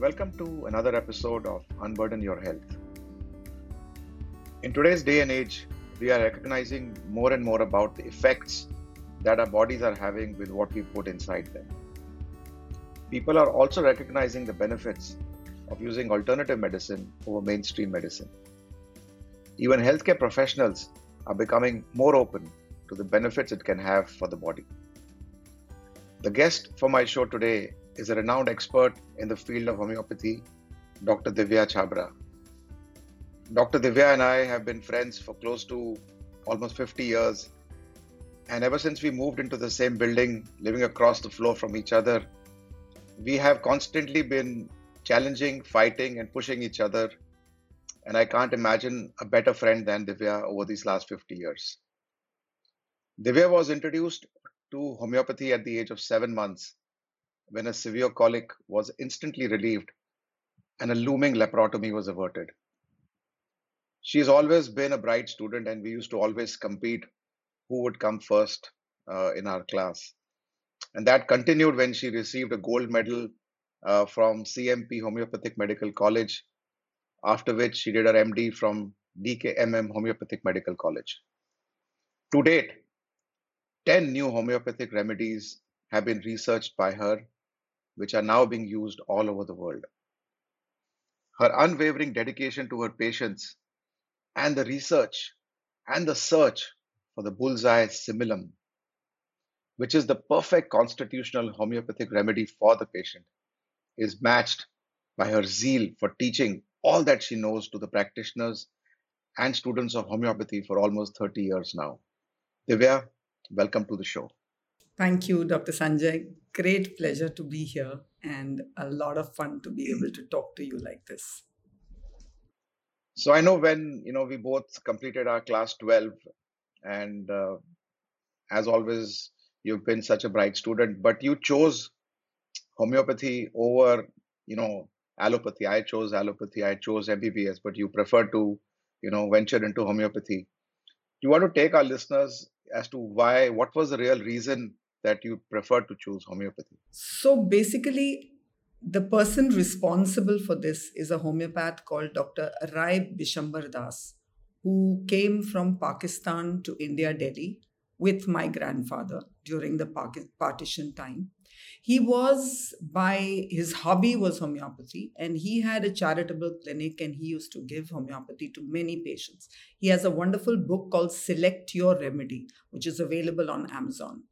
Welcome to another episode of Unburden Your Health. In today's day and age, we are recognizing more and more about the effects that our bodies are having with what we put inside them. People are also recognizing the benefits of using alternative medicine over mainstream medicine. Even healthcare professionals are becoming more open to the benefits it can have for the body. The guest for my show today is a renowned expert in the field of homeopathy, Dr. Divya Chabra. Dr. Divya and I have been friends for close to almost 50 years. And ever since we moved into the same building, living across the floor from each other, we have constantly been challenging, fighting, and pushing each other. And I can't imagine a better friend than Divya over these last 50 years. Divya was introduced to homeopathy at the age of seven months when a severe colic was instantly relieved and a looming laparotomy was averted. She's always been a bright student, and we used to always compete who would come first uh, in our class. And that continued when she received a gold medal uh, from CMP Homeopathic Medical College, after which she did her MD from DKMM Homeopathic Medical College. To date, 10 new homeopathic remedies have been researched by her which are now being used all over the world. Her unwavering dedication to her patients and the research and the search for the bullseye simillimum, which is the perfect constitutional homeopathic remedy for the patient, is matched by her zeal for teaching all that she knows to the practitioners and students of homeopathy for almost 30 years now. Divya, welcome to the show. Thank you, Dr. Sanjay. Great pleasure to be here and a lot of fun to be able to talk to you like this. So I know when you know we both completed our class 12 and uh, as always you've been such a bright student but you chose homeopathy over you know allopathy i chose allopathy i chose mbbs but you prefer to you know venture into homeopathy do you want to take our listeners as to why what was the real reason that you prefer to choose homeopathy? So basically, the person responsible for this is a homeopath called Dr. Rai Bishambar Das, who came from Pakistan to India, Delhi, with my grandfather during the partition time. He was by his hobby was homeopathy, and he had a charitable clinic and he used to give homeopathy to many patients. He has a wonderful book called Select Your Remedy, which is available on Amazon.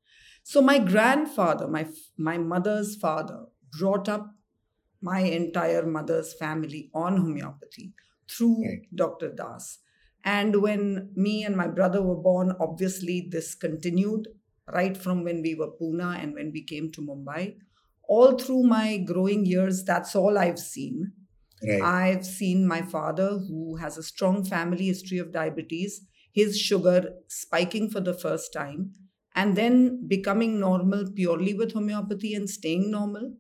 So my grandfather, my my mother's father, brought up my entire mother's family on homeopathy through right. Dr. Das. And when me and my brother were born, obviously this continued right from when we were Pune and when we came to Mumbai. All through my growing years, that's all I've seen. Right. I've seen my father, who has a strong family history of diabetes, his sugar spiking for the first time and then becoming normal purely with homeopathy and staying normal.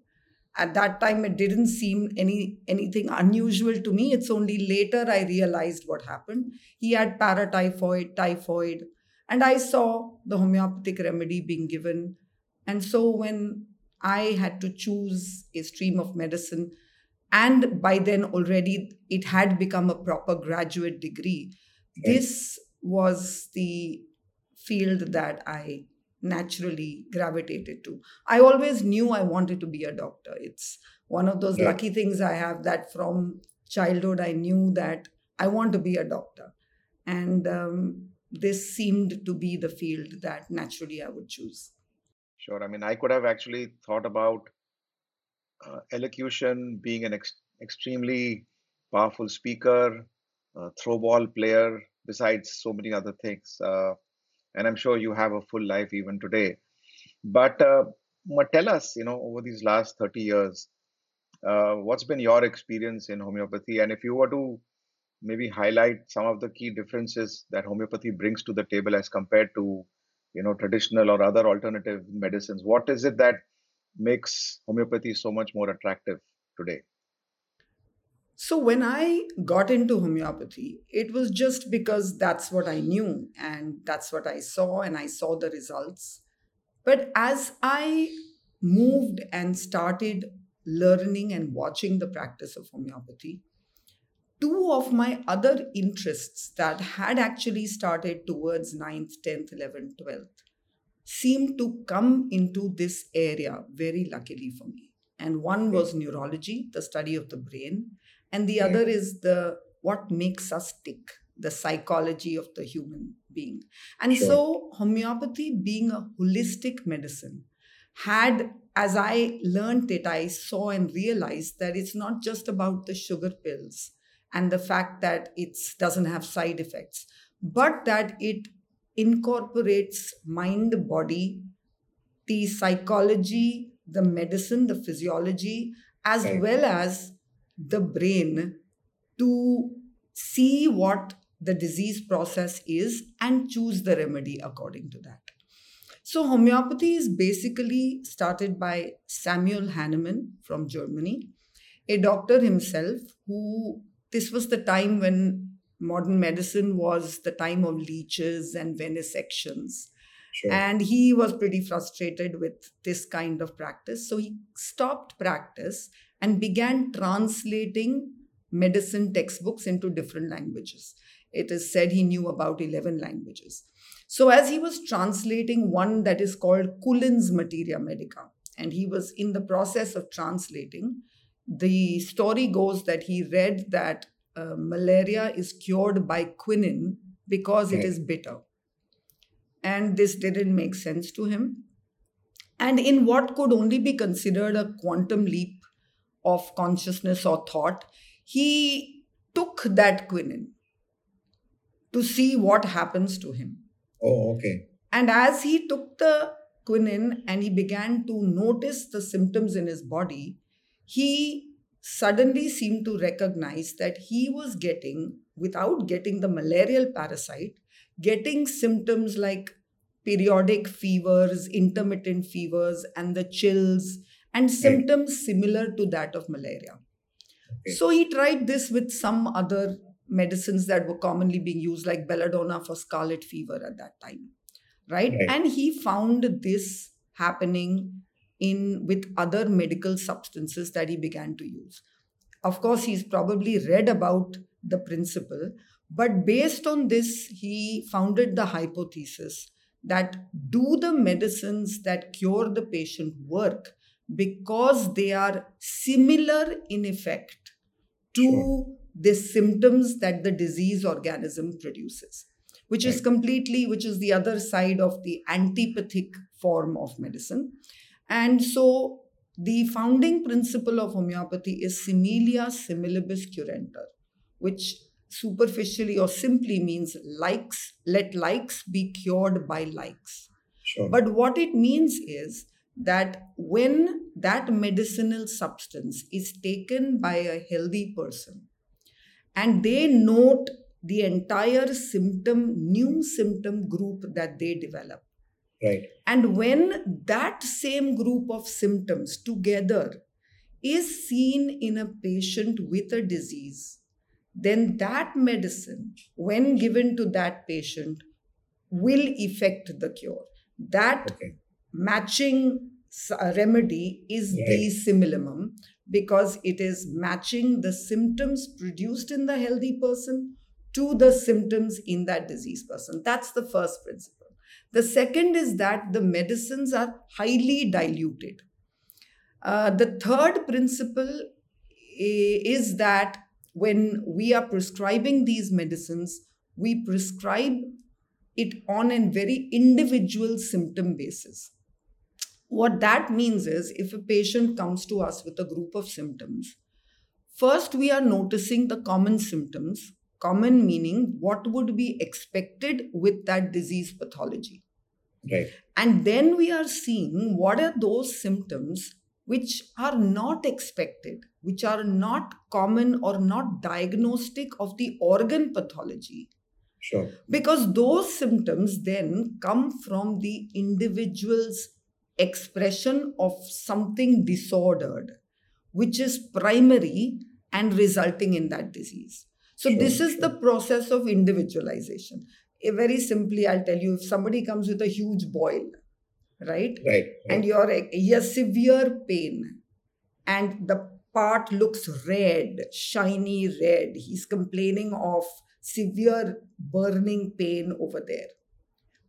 At that time it didn't seem any anything unusual to me. It's only later i realized what happened. He had paratyphoid typhoid and i saw the homeopathic remedy being given. And so when i had to choose a stream of medicine and by then already it had become a proper graduate degree this was the field that I naturally gravitated to. I always knew I wanted to be a doctor. It's one of those yeah. lucky things I have that from childhood I knew that I want to be a doctor. And um, this seemed to be the field that naturally I would choose. Sure. I mean, I could have actually thought about uh, elocution, being an ex- extremely powerful speaker, uh, throw ball player, besides so many other things. Uh, and I'm sure you have a full life even today. But uh, tell us, you know, over these last 30 years, uh, what's been your experience in homeopathy? And if you were to maybe highlight some of the key differences that homeopathy brings to the table as compared to, you know, traditional or other alternative medicines, what is it that makes homeopathy so much more attractive today? So, when I got into homeopathy, it was just because that's what I knew and that's what I saw, and I saw the results. But as I moved and started learning and watching the practice of homeopathy, two of my other interests that had actually started towards 9th, 10th, 11th, 12th seemed to come into this area very luckily for me. And one was neurology, the study of the brain, and the other is the what makes us tick, the psychology of the human being. And Sure. so homeopathy being a holistic medicine had as I learned it, I saw and realized that it's not just about the sugar pills and the fact that it doesn't have side effects, but that it incorporates mind, body, the psychology, the medicine, the physiology, as Right. well as the brain to see what the disease process is and choose the remedy according to that. So, homeopathy is basically started by Samuel Hahnemann from Germany, a doctor himself who this was the time when modern medicine was the time of leeches and venesections. Sure. And he was pretty frustrated with this kind of practice. So he stopped practice and began translating medicine textbooks into different languages. It is said he knew about 11 languages. So, as he was translating one that is called Cullen's Materia Medica, and he was in the process of translating, the story goes that he read that uh, malaria is cured by quinine because it Right. bitter. And this didn't make sense to him. And in what could only be considered a quantum leap of consciousness or thought, he took that quinine to see what happens to him. oh, okay. And as he took the quinine and he began to notice the symptoms in his body, he suddenly seemed to recognize that he was getting, without getting the malarial parasite, getting symptoms like periodic fevers, intermittent fevers, and the chills, and symptoms similar to that of malaria. Okay. So he tried this with some other medicines that were commonly being used, like belladonna for scarlet fever at that time, right? Right. And he found this happening in with other medical substances that he began to use. Of course, he's probably read about the principle, but based on this, he founded the hypothesis that do the medicines that cure the patient work because they are similar in effect to Sure. the symptoms that the disease organism produces which is completely which is the other side of the antipathic form of medicine and so the founding principle of homeopathy is similia similibus curantur which superficially or simply means likes let likes be cured by likes Sure. but what it means is that when that medicinal substance is taken by a healthy person and they note the entire symptom, new symptom group that they develop, right. and when that same group of symptoms together is seen in a patient with a disease, then that medicine, when given to that patient, will effect the cure. That Okay. Matching uh, remedy is the Right. simillimum because it is matching the symptoms produced in the healthy person to the symptoms in that diseased person. That's the first principle. The second is that the medicines are highly diluted. Uh, the third principle is that when we are prescribing these medicines, we prescribe it on a very individual symptom basis. What that means is if a patient comes to us with a group of symptoms, first we are noticing the common symptoms, common meaning what would be expected with that disease pathology. Right. And then we are seeing what are those symptoms which are not expected, which are not common or not diagnostic of the organ pathology. Sure. Because those symptoms then come from the individual's expression of something disordered, which is primary and resulting in that disease. So, Sure, this is sure. the process of individualization. Eh, Very simply, I'll tell you if somebody comes with a huge boil, right? Right. and you're has severe pain and the part looks red, shiny red. He's complaining of severe burning pain over there.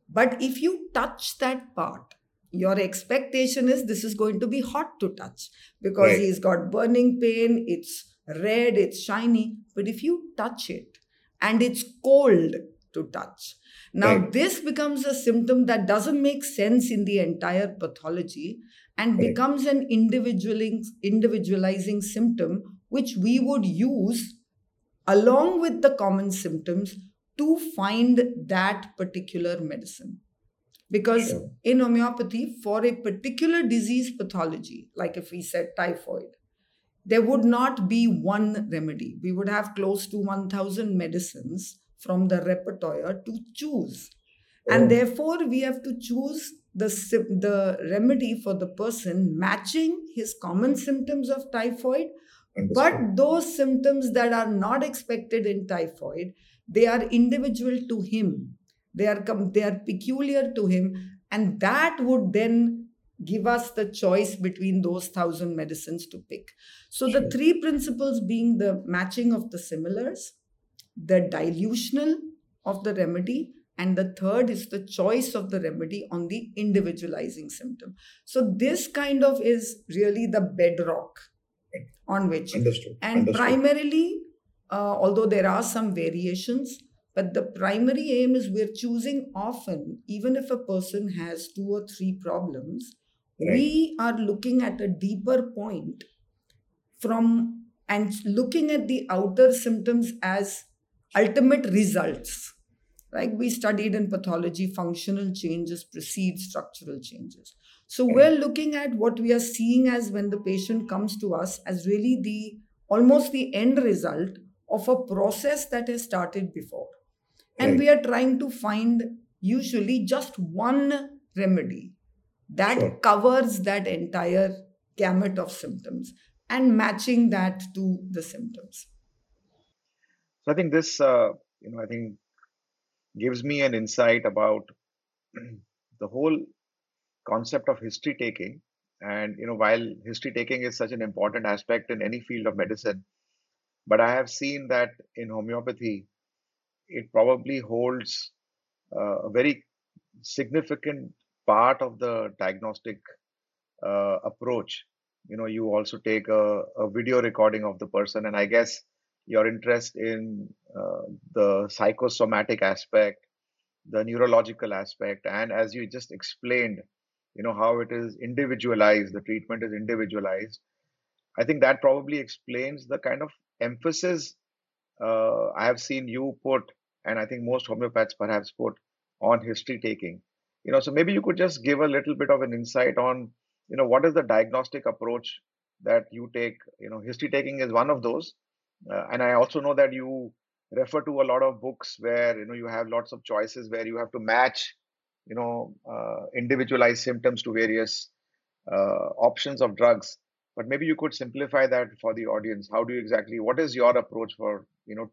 But if you touch that part, your expectation is this is going to be hot to touch because right. he's got burning pain, it's red, it's shiny. But if you touch it and it's cold to touch, now right. this becomes a symptom that doesn't make sense in the entire pathology and right. becomes an individualizing, individualizing symptom which we would use along with the common symptoms to find that particular medicine. Because sure. in homeopathy, for a particular disease pathology, like if we said typhoid, there would not be one remedy. We would have close to 1,000 medicines from the repertoire to choose. Oh. And therefore, we have to choose the, the remedy for the person matching his common symptoms of typhoid. Understood. But those symptoms that are not expected in typhoid, they are individual to him. They are, they are peculiar to him. And that would then give us the choice between those thousand medicines to pick. So, sure. the three principles being the matching of the similars, the dilutional of the remedy, and the third is the choice of the remedy on the individualizing symptom. So, this kind of is really the bedrock on which. Understood. And Understood. primarily, uh, although there are some variations, but the primary aim is we're choosing often, even if a person has two or three problems, right. we are looking at a deeper point from and looking at the outer symptoms as ultimate results. Like we studied in pathology, functional changes precede structural changes. So right. we're looking at what we are seeing as when the patient comes to us as really the almost the end result of a process that has started before. And right. we are trying to find usually just one remedy that sure. covers that entire gamut of symptoms and matching that to the symptoms. So I think this, uh, you know, I think gives me an insight about the whole concept of history taking. And you know, while history taking is such an important aspect in any field of medicine, but I have seen that in homeopathy, it probably holds uh, a very significant part of the diagnostic uh, approach. You know, you also take a, a, video recording of the person, and I guess your interest in uh, the psychosomatic aspect, the neurological aspect, and as you just explained, you know how it is individualized. The treatment is individualized. I think that probably explains the kind of emphasis uh, I have seen you put, and I think most homeopaths perhaps put on history taking. You know, so maybe you could just give a little bit of an insight on, you know, what is the diagnostic approach that you take. You know, history taking is one of those, uh, and I also know that you refer to a lot of books where you know you have lots of choices where you have to match, you know, uh, individualized symptoms to various uh, options of drugs but maybe you could simplify that for the audience how do you exactly what is your approach for you know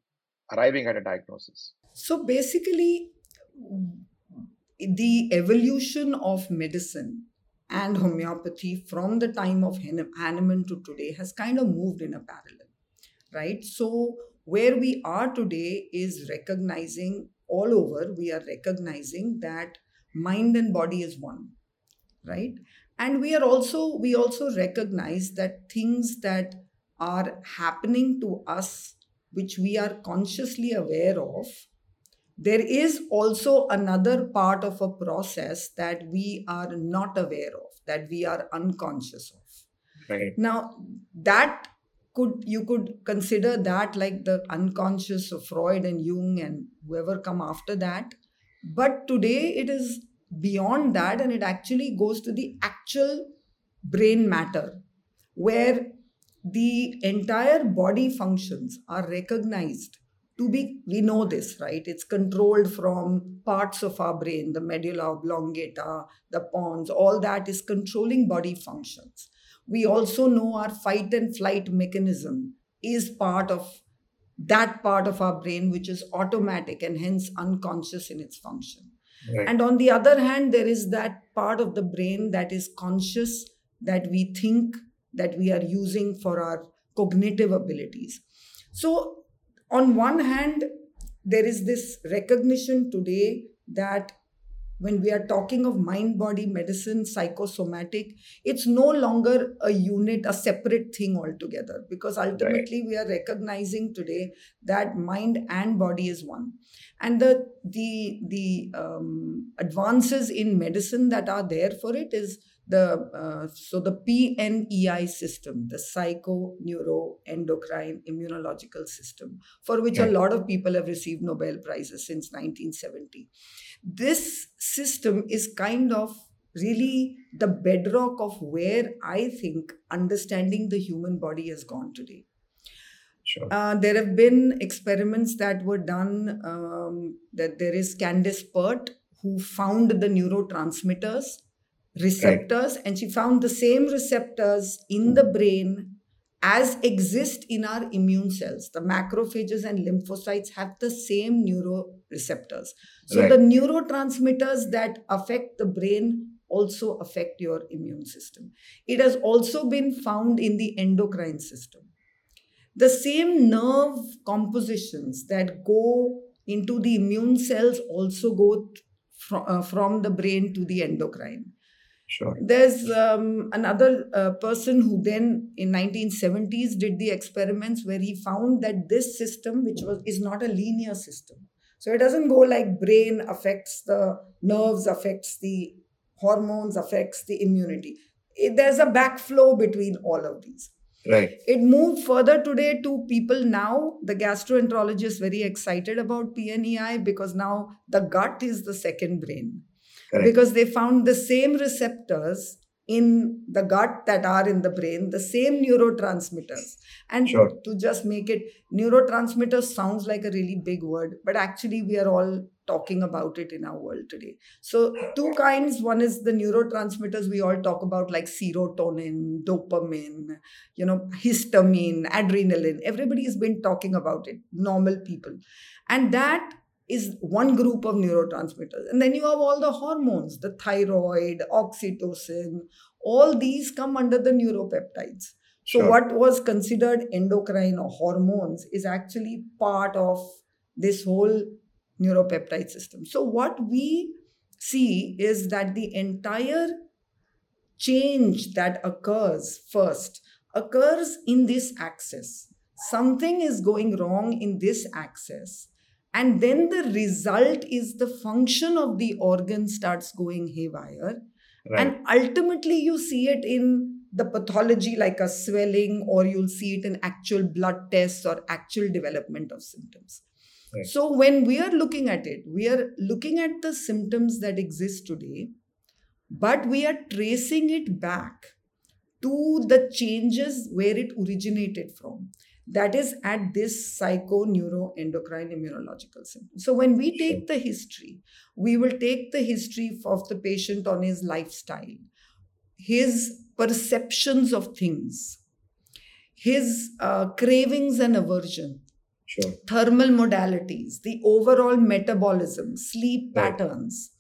arriving at a diagnosis so basically the evolution of medicine and homeopathy from the time of Hahnemann to today has kind of moved in a parallel, right? So, where we are today is recognizing all over, we are recognizing that mind and body is one, right? and we are also we also recognize that things that are happening to us which we are consciously aware of there is also another part of a process that we are not aware of that we are unconscious of. Right. Now that could you could consider that like the unconscious of freud and jung and whoever come after that. But today it is beyond that and it actually goes to the actual brain matter where the entire body functions are recognized to be we know this right? It's controlled from parts of our brain the medulla oblongata the pons all that is controlling body functions. We also know our fight and flight mechanism is part of that part of our brain which is automatic and hence unconscious in its function. Right. And on the other hand, there is that part of the brain that is conscious, that we think, that we are using for our cognitive abilities. So, on one hand, there is this recognition today that when we are talking of mind body medicine psychosomatic it's no longer a unit a separate thing altogether because ultimately right. we are recognizing today that mind and body is one and the the the um, advances in medicine that are there for it is the uh, so the PNEI system, the psycho neuro endocrine immunological system, for which a lot of people have received Nobel prizes since 1970. This system is kind of really the bedrock of where I think understanding the human body has gone today. Sure. Uh, there have been experiments that were done. Um, that there is Candace Pert who found the neurotransmitters receptors, right. and she found the same receptors in the brain as exist in our immune cells. The macrophages and lymphocytes have the same neuroreceptors. So right. the neurotransmitters that affect the brain also affect your immune system. It has also been found in the endocrine system. The same nerve compositions that go into the immune cells also go fr- uh, from the brain to the endocrine. Sure. There's um, another uh, person who then in 1970s did the experiments where he found that this system, which was is not a linear system, so it doesn't go like brain affects the nerves, affects the hormones, affects the immunity. It, there's a backflow between all of these. Right. It moved further today to people now. The gastroenterologist very excited about PNEI because now the gut is the second brain. Correct. because they found the same receptors in the gut that are in the brain, the same neurotransmitters. And sure. to just make it, neurotransmitters sounds like a really big word, but actually we are all talking about it in our world today. So, two kinds one is the neurotransmitters we all talk about, like serotonin, dopamine, you know, histamine, adrenaline. Everybody has been talking about it, normal people. And that is one group of neurotransmitters. And then you have all the hormones, the thyroid, oxytocin, all these come under the neuropeptides. So, sure. what was considered endocrine or hormones is actually part of this whole neuropeptide system. So, what we see is that the entire change that occurs first occurs in this axis. Something is going wrong in this axis and then the result is the function of the organ starts going haywire right. and ultimately you see it in the pathology like a swelling or you'll see it in actual blood tests or actual development of symptoms right. so when we are looking at it we are looking at the symptoms that exist today but we are tracing it back to the changes where it originated from that is at this psychoneuroendocrine immunological symptom. So when we take the history, we will take the history of the patient on his lifestyle, his perceptions of things, his uh, cravings and aversion, sure. thermal modalities, the overall metabolism, sleep right. patterns,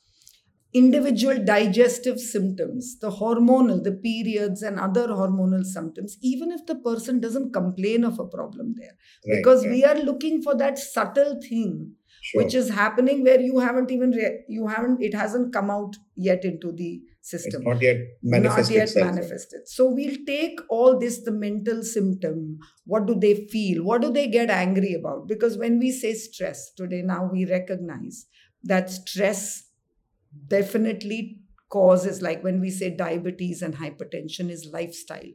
individual digestive symptoms, the hormonal, the periods, and other hormonal symptoms, even if the person doesn't complain of a problem there. Right, because right. we are looking for that subtle thing sure. which is happening where you haven't even, re- you haven't, it hasn't come out yet into the system. It's not yet manifested. Not yet manifested. So we'll take all this, the mental symptom. What do they feel? What do they get angry about? Because when we say stress today, now we recognize that stress definitely causes like when we say diabetes and hypertension is lifestyle.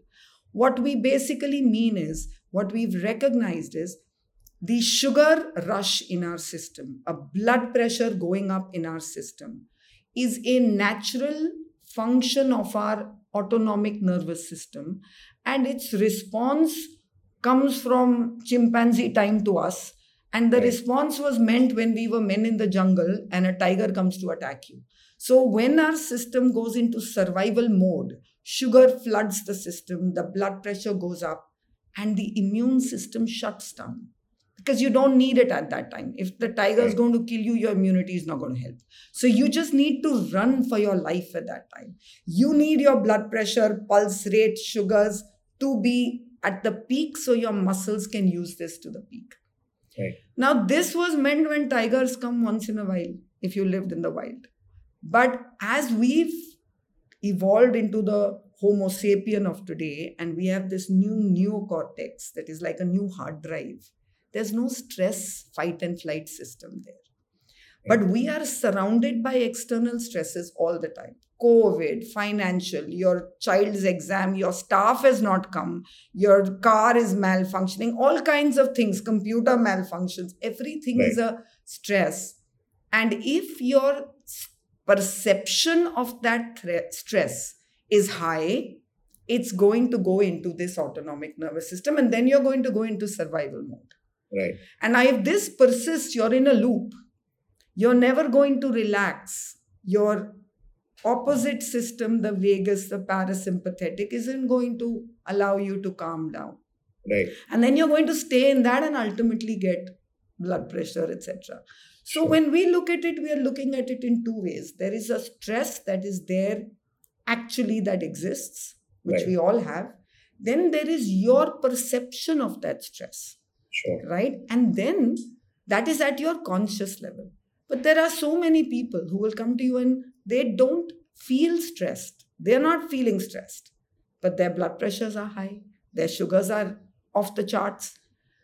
What we basically mean is what we've recognized is the sugar rush in our system a blood pressure going up in our system is a natural function of our autonomic nervous system and its response comes from chimpanzee time to us and the right. response was meant when we were men in the jungle and a tiger comes to attack you. So, when our system goes into survival mode, sugar floods the system, the blood pressure goes up, and the immune system shuts down because you don't need it at that time. If the tiger is going to kill you, your immunity is not going to help. So, you just need to run for your life at that time. You need your blood pressure, pulse rate, sugars to be at the peak so your muscles can use this to the peak. Right. Now, this was meant when tigers come once in a while, if you lived in the wild. But as we've evolved into the Homo sapien of today, and we have this new neocortex that is like a new hard drive, there's no stress, fight, and flight system there. But we are surrounded by external stresses all the time. COVID, financial, your child's exam, your staff has not come, your car is malfunctioning, all kinds of things, computer malfunctions, everything right. is a stress. And if your perception of that stress is high, it's going to go into this autonomic nervous system, and then you're going to go into survival mode. Right. And if this persists, you're in a loop. You're never going to relax. Your opposite system, the vagus, the parasympathetic, isn't going to allow you to calm down. Right. And then you're going to stay in that and ultimately get blood pressure, etc. So sure. when we look at it, we are looking at it in two ways. There is a stress that is there actually that exists, which right. we all have. Then there is your perception of that stress. Sure. Right? And then that is at your conscious level. But there are so many people who will come to you and they don't feel stressed. They're not feeling stressed, but their blood pressures are high, their sugars are off the charts.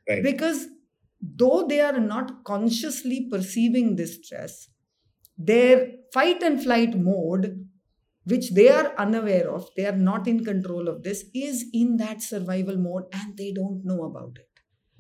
Right. Because though they are not consciously perceiving this stress, their fight and flight mode, which they are unaware of, they are not in control of this, is in that survival mode and they don't know about it.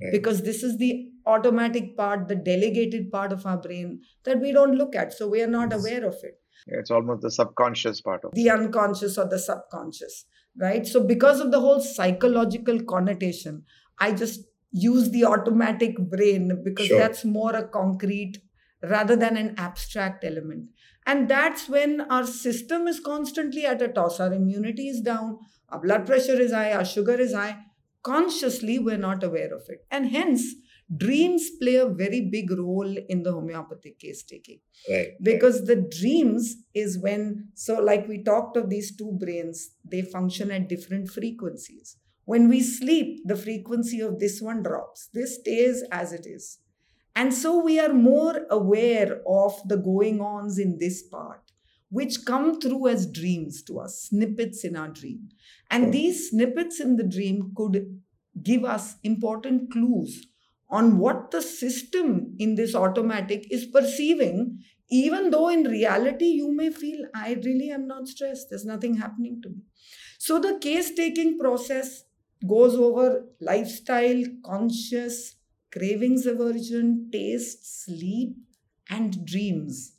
Right. Because this is the automatic part, the delegated part of our brain that we don't look at. So we are not aware of it. It's almost the subconscious part of the unconscious or the subconscious, right? So because of the whole psychological connotation, I just use the automatic brain because sure. that's more a concrete rather than an abstract element. And that's when our system is constantly at a toss. Our immunity is down, our blood pressure is high, our sugar is high. Consciously, we're not aware of it. And hence, dreams play a very big role in the homeopathic case taking. Right because the dreams is when so like we talked of these two brains they function at different frequencies. When we sleep the frequency of this one drops. This stays as it is. And so we are more aware of the going ons in this part which come through as dreams to us snippets in our dream. And these snippets in the dream could give us important clues on what the system in this automatic is perceiving, even though in reality you may feel, I really am not stressed, there's nothing happening to me. So the case taking process goes over lifestyle, conscious, cravings aversion, taste, sleep, and dreams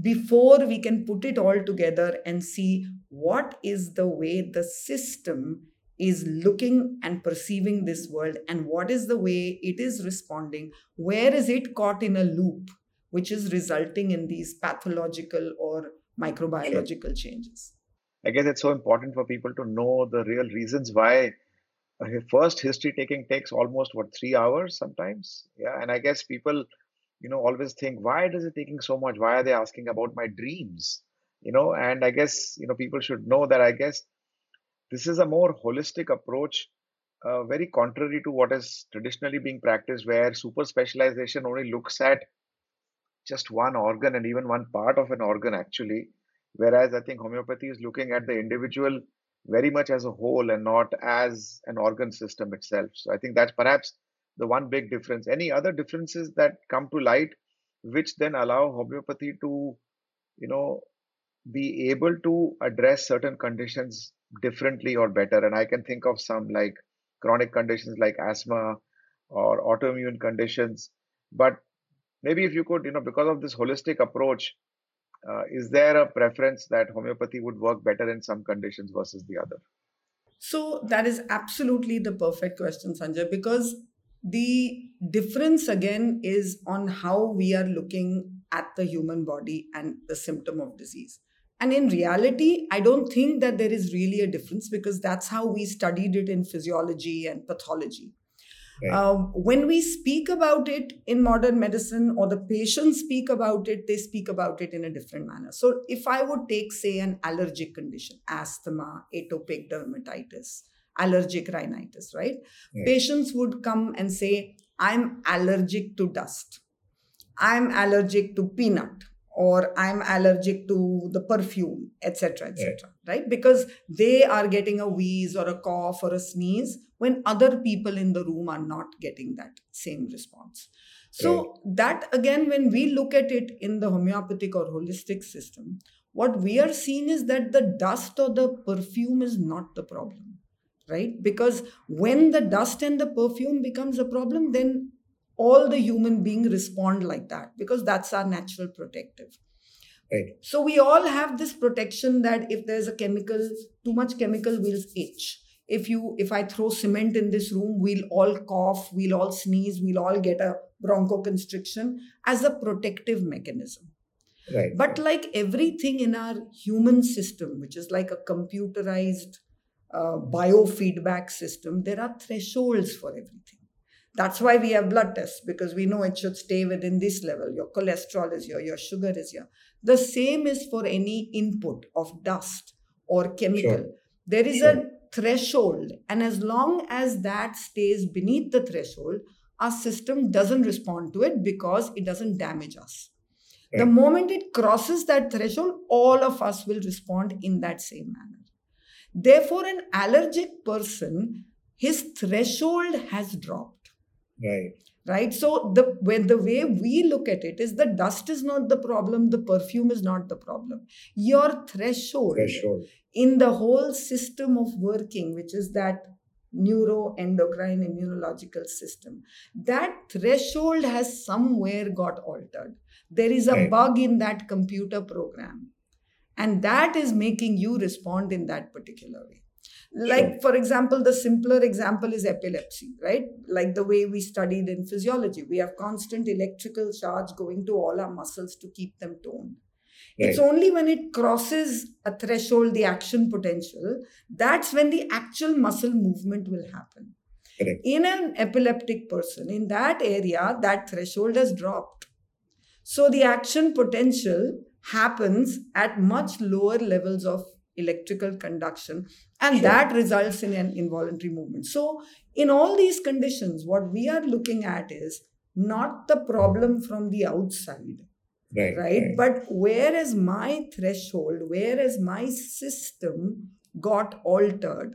before we can put it all together and see what is the way the system is looking and perceiving this world and what is the way it is responding where is it caught in a loop which is resulting in these pathological or microbiological changes? I guess it's so important for people to know the real reasons why first history taking takes almost what 3 hours sometimes? Yeah and i guess people you know always think why does it taking so much? Why are they asking about my dreams? You know and i guess you know people should know that i guess this is a more holistic approach, uh, very contrary to what is traditionally being practiced, where super specialization only looks at just one organ and even one part of an organ, actually. Whereas I think homeopathy is looking at the individual very much as a whole and not as an organ system itself. So I think that's perhaps the one big difference. Any other differences that come to light, which then allow homeopathy to, you know, be able to address certain conditions differently or better. And I can think of some like chronic conditions like asthma or autoimmune conditions. But maybe if you could, you know, because of this holistic approach, uh, is there a preference that homeopathy would work better in some conditions versus the other? So that is absolutely the perfect question, Sanjay, because the difference again is on how we are looking at the human body and the symptom of disease. And in reality, I don't think that there is really a difference because that's how we studied it in physiology and pathology. Right. Um, when we speak about it in modern medicine or the patients speak about it, they speak about it in a different manner. So, if I would take, say, an allergic condition, asthma, atopic dermatitis, allergic rhinitis, right? right? Patients would come and say, I'm allergic to dust. I'm allergic to peanut or i'm allergic to the perfume etc etc right. right because they are getting a wheeze or a cough or a sneeze when other people in the room are not getting that same response so right. that again when we look at it in the homeopathic or holistic system what we are seeing is that the dust or the perfume is not the problem right because when the dust and the perfume becomes a problem then all the human being respond like that because that's our natural protective. Right. So we all have this protection that if there's a chemical too much chemical we'll itch. If you if i throw cement in this room we'll all cough we'll all sneeze we'll all get a bronchoconstriction as a protective mechanism. Right. But like everything in our human system which is like a computerized uh, biofeedback system there are thresholds for everything that's why we have blood tests because we know it should stay within this level. Your cholesterol is here, your sugar is here. The same is for any input of dust or chemical. Sure. There is sure. a threshold, and as long as that stays beneath the threshold, our system doesn't respond to it because it doesn't damage us. The moment it crosses that threshold, all of us will respond in that same manner. Therefore, an allergic person, his threshold has dropped Right. Right. So the when the way we look at it is the dust is not the problem, the perfume is not the problem. Your threshold, threshold. in the whole system of working, which is that neuroendocrine immunological system, that threshold has somewhere got altered. There is a right. bug in that computer program. And that is making you respond in that particular way like for example the simpler example is epilepsy right? Like the way we studied in physiology we have constant electrical charge going to all our muscles to keep them toned. Right. it's only when it crosses a threshold the action potential that's when the actual muscle movement will happen. Correct. in an epileptic person in that area that threshold has dropped. So the action potential happens at much lower levels of electrical conduction and sure. that results in an involuntary movement so in all these conditions what we are looking at is not the problem from the outside right, right? right. but where is my threshold where is my system got altered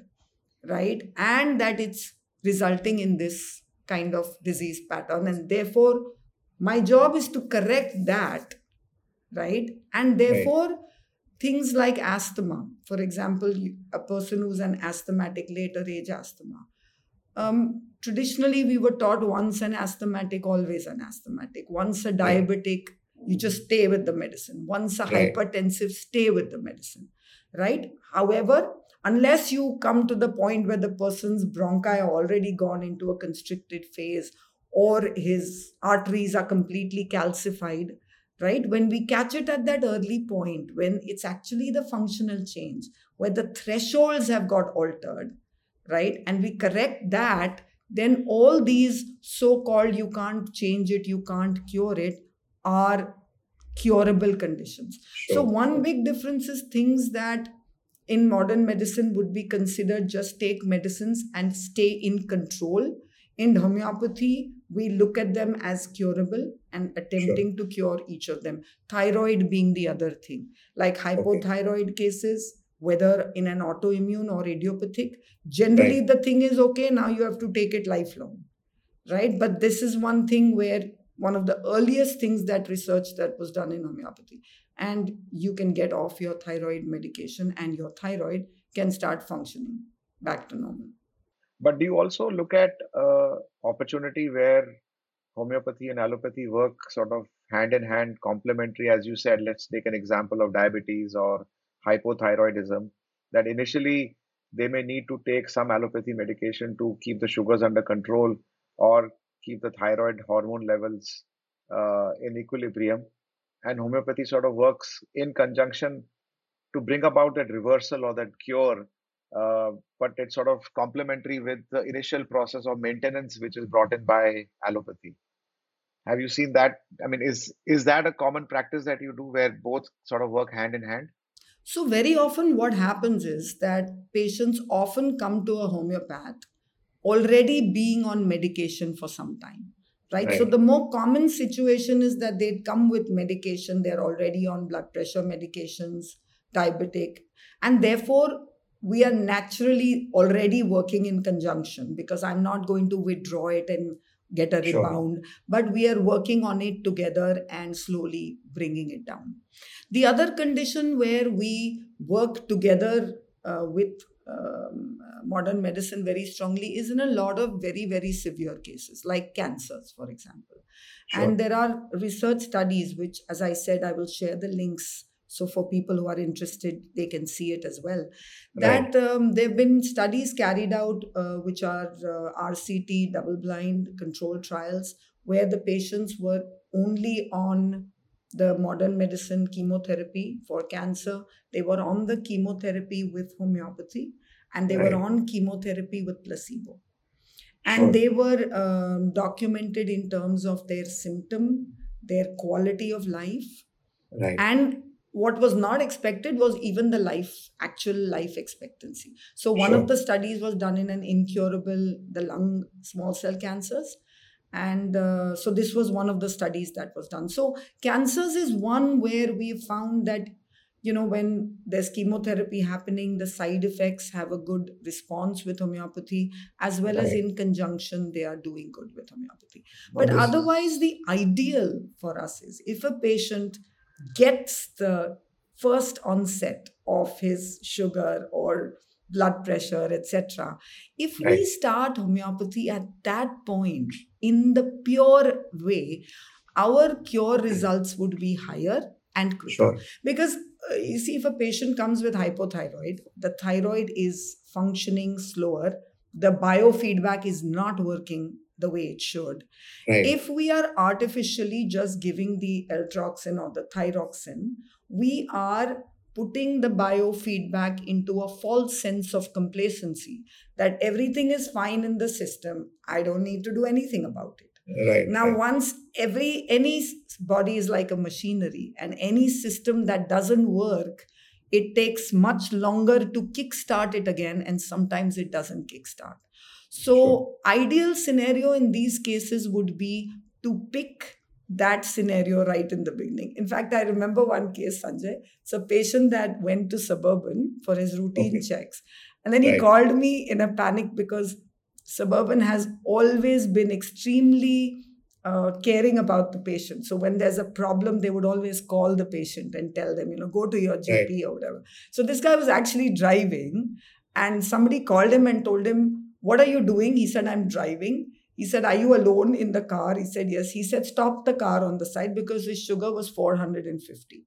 right and that it's resulting in this kind of disease pattern and therefore my job is to correct that right and therefore right things like asthma, for example, a person who's an asthmatic, later age asthma. Um, traditionally, we were taught once an asthmatic, always an asthmatic. Once a diabetic, you just stay with the medicine. Once a hypertensive, stay with the medicine. Right? However, unless you come to the point where the person's bronchi are already gone into a constricted phase or his arteries are completely calcified, right? When we catch it at that early point, when it's actually the functional change, where the thresholds have got altered, right? And we correct that, then all these so called you can't change it, you can't cure it are curable conditions. Sure. So, one big difference is things that in modern medicine would be considered just take medicines and stay in control. In homeopathy, we look at them as curable and attempting sure. to cure each of them. Thyroid being the other thing, like hypothyroid okay. cases, whether in an autoimmune or idiopathic, generally right. the thing is okay, now you have to take it lifelong, right? But this is one thing where one of the earliest things that research that was done in homeopathy, and you can get off your thyroid medication and your thyroid can start functioning back to normal. But do you also look at uh, opportunity where homeopathy and allopathy work sort of hand in hand, complementary? As you said, let's take an example of diabetes or hypothyroidism. That initially they may need to take some allopathy medication to keep the sugars under control or keep the thyroid hormone levels uh, in equilibrium. And homeopathy sort of works in conjunction to bring about that reversal or that cure uh, but it's sort of complementary with the initial process of maintenance which is brought in by allopathy. Have you seen that? I mean, is is that a common practice that you do where both sort of work hand in hand? So, very often, what happens is that patients often come to a homeopath already being on medication for some time. Right? right? So, the more common situation is that they come with medication, they're already on blood pressure medications, diabetic, and therefore we are naturally already working in conjunction because I'm not going to withdraw it and get a sure. rebound, but we are working on it together and slowly bringing it down. The other condition where we work together uh, with um, modern medicine very strongly is in a lot of very, very severe cases, like cancers, for example. Sure. And there are research studies, which, as I said, I will share the links so for people who are interested, they can see it as well. Right. That um, there have been studies carried out, uh, which are uh, RCT, double-blind control trials, where the patients were only on the modern medicine chemotherapy for cancer. They were on the chemotherapy with homeopathy, and they right. were on chemotherapy with placebo. And sure. they were um, documented in terms of their symptom, their quality of life, right. and what was not expected was even the life actual life expectancy. So one sure. of the studies was done in an incurable the lung small cell cancers. And uh, so this was one of the studies that was done. So cancers is one where we found that you know when there's chemotherapy happening the side effects have a good response with homeopathy as well right. as in conjunction they are doing good with homeopathy. But otherwise the ideal for us is if a patient gets the first onset of his sugar or blood pressure, etc. If right. we start homeopathy at that point in the pure way, our cure results would be higher and quicker. Sure. Because uh, you see, if a patient comes with hypothyroid, the thyroid is functioning slower, the biofeedback is not working the way it should. Right. If we are artificially just giving the Eltroxin or the thyroxin, we are putting the biofeedback into a false sense of complacency that everything is fine in the system. I don't need to do anything about it. Right. Now, right. once every any body is like a machinery, and any system that doesn't work, it takes much longer to kickstart it again, and sometimes it doesn't kickstart. So, sure. ideal scenario in these cases would be to pick that scenario right in the beginning. In fact, I remember one case, Sanjay. It's a patient that went to Suburban for his routine okay. checks. And then he right. called me in a panic because Suburban has always been extremely uh, caring about the patient. So when there's a problem, they would always call the patient and tell them, you know, go to your GP right. or whatever. So this guy was actually driving and somebody called him and told him, what are you doing? He said, I'm driving. He said, Are you alone in the car? He said, Yes. He said, Stop the car on the side because his sugar was 450.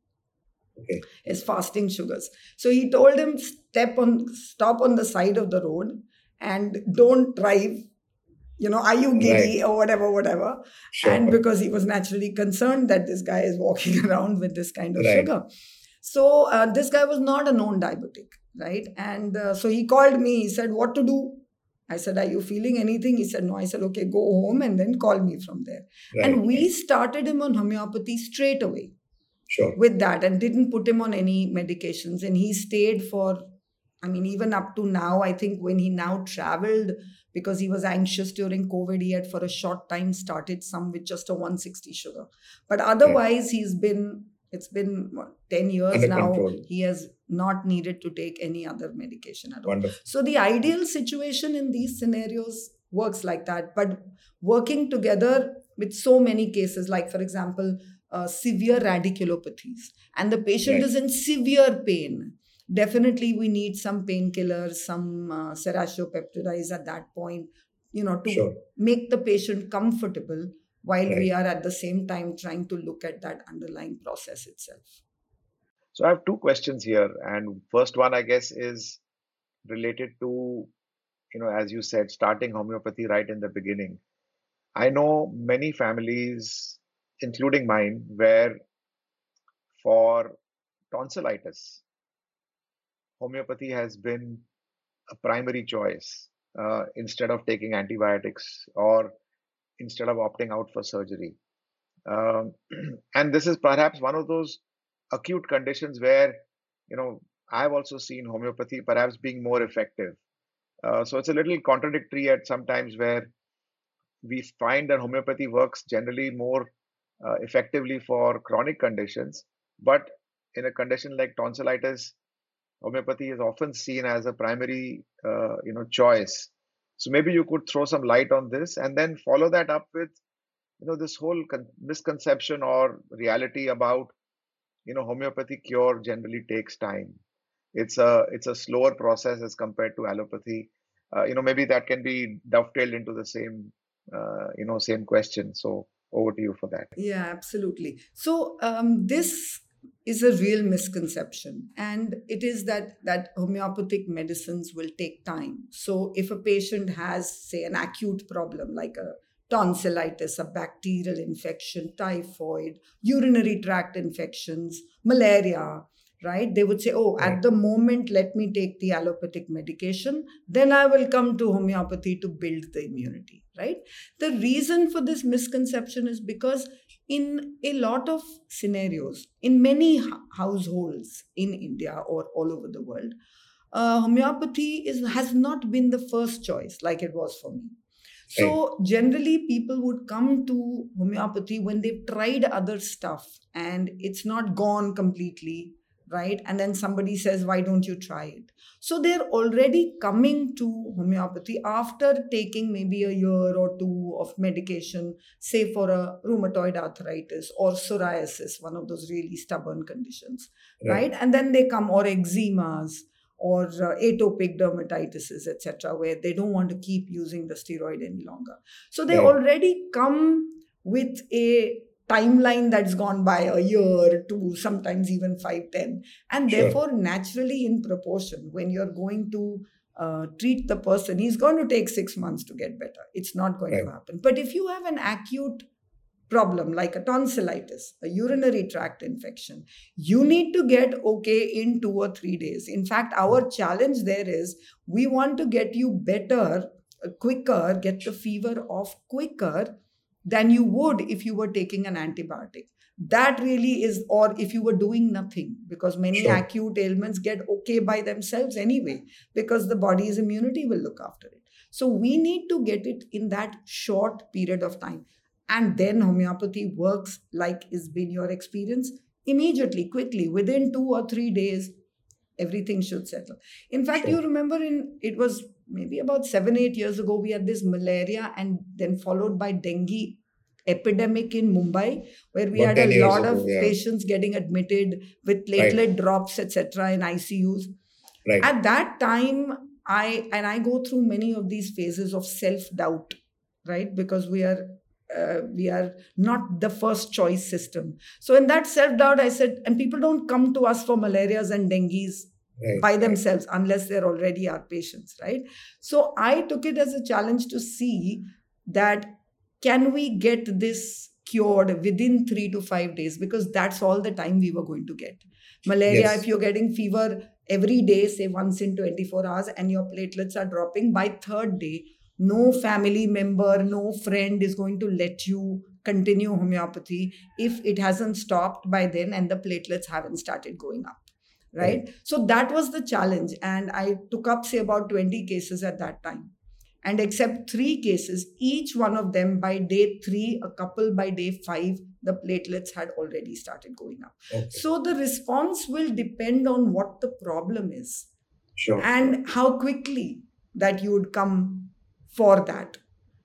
Okay. His fasting sugars. So he told him, Step on, stop on the side of the road and don't drive. You know, are you giddy right. or whatever, whatever. Sure. And because he was naturally concerned that this guy is walking around with this kind of right. sugar. So uh, this guy was not a known diabetic, right? And uh, so he called me. He said, What to do? I said, Are you feeling anything? He said, No. I said, Okay, go home and then call me from there. Right. And we started him on homeopathy straight away. Sure. With that and didn't put him on any medications. And he stayed for, I mean, even up to now, I think when he now traveled because he was anxious during COVID, he had for a short time started some with just a 160 sugar. But otherwise, he's been it's been what, 10 years Under now control. he has not needed to take any other medication at Wonderful. all so the ideal situation in these scenarios works like that but working together with so many cases like for example uh, severe radiculopathies and the patient right. is in severe pain definitely we need some painkillers some uh, at that point you know to sure. make the patient comfortable while right. we are at the same time trying to look at that underlying process itself. So I have two questions here, and first one I guess is related to, you know, as you said, starting homeopathy right in the beginning. I know many families, including mine, where for tonsillitis, homeopathy has been a primary choice uh, instead of taking antibiotics or instead of opting out for surgery. Um, and this is perhaps one of those acute conditions where you know, I've also seen homeopathy perhaps being more effective. Uh, so it's a little contradictory at sometimes where we find that homeopathy works generally more uh, effectively for chronic conditions, but in a condition like tonsillitis, homeopathy is often seen as a primary, uh, you know, choice. So maybe you could throw some light on this and then follow that up with, you know, this whole con- misconception or reality about, you know, homeopathy cure generally takes time. It's a it's a slower process as compared to allopathy. Uh, you know, maybe that can be dovetailed into the same, uh, you know, same question. So over to you for that. Yeah, absolutely. So um, this is a real misconception and it is that that homeopathic medicines will take time so if a patient has say an acute problem like a tonsillitis a bacterial infection typhoid urinary tract infections malaria right? They would say oh right. at the moment let me take the allopathic medication then i will come to homeopathy to build the immunity right? The reason for this misconception is because in a lot of scenarios in many households in india or all over the world uh, homeopathy is has not been the first choice like it was for me so generally people would come to homeopathy when they've tried other stuff and it's not gone completely right? And then somebody says, why don't you try it? So they're already coming to homeopathy after taking maybe a year or two of medication, say for a rheumatoid arthritis or psoriasis, one of those really stubborn conditions, right? right? And then they come, or eczemas or uh, atopic dermatitis, etc., where they don't want to keep using the steroid any longer. So they already come with a timeline that's gone by a year to sometimes even five, ten, and sure. therefore naturally in proportion when you're going to uh, treat the person he's going to take six months to get better it's not going right. to happen but if you have an acute problem like a tonsillitis a urinary tract infection. You need to get okay in two or three days. In fact our hmm. challenge there is we want to get you better uh, quicker get the fever off quicker than you would if you were taking an antibiotic. That really is or if you were doing nothing because many sure. acute ailments get okay by themselves anyway because the body's immunity will look after it. So we need to get it in that short period of time and then homeopathy works like has been your experience immediately quickly within 2 or 3 days everything should settle in fact you remember in it was maybe about 7 8 years ago we had this malaria and then followed by dengue epidemic in Mumbai, where we had a lot ago, of yeah. patients getting admitted with platelet right. drops, etc., in ICUs. Right. At that time, I and I go through many of these phases of self doubt, right? Because we are uh, we are not the first choice system. So in that self doubt, I said, and people don't come to us for malarias and dengues Right, by themselves right. unless they're already our patients right so i took it as a challenge to see that can we get this cured within three to five days? Because that's all the time we were going to get. Malaria, yes. if you're getting fever every day, say once in 24 hours, and your platelets are dropping, by third day, no family member, no friend is going to let you continue homeopathy if it hasn't stopped by then and the platelets haven't started going up. Right? right? So that was the challenge. And I took up, say, about 20 cases at that time and except three cases, each one of them by day three, a couple by day five, the platelets had already started going up. Okay. So the response will depend on what the problem is sure. and how quickly that you would come for that.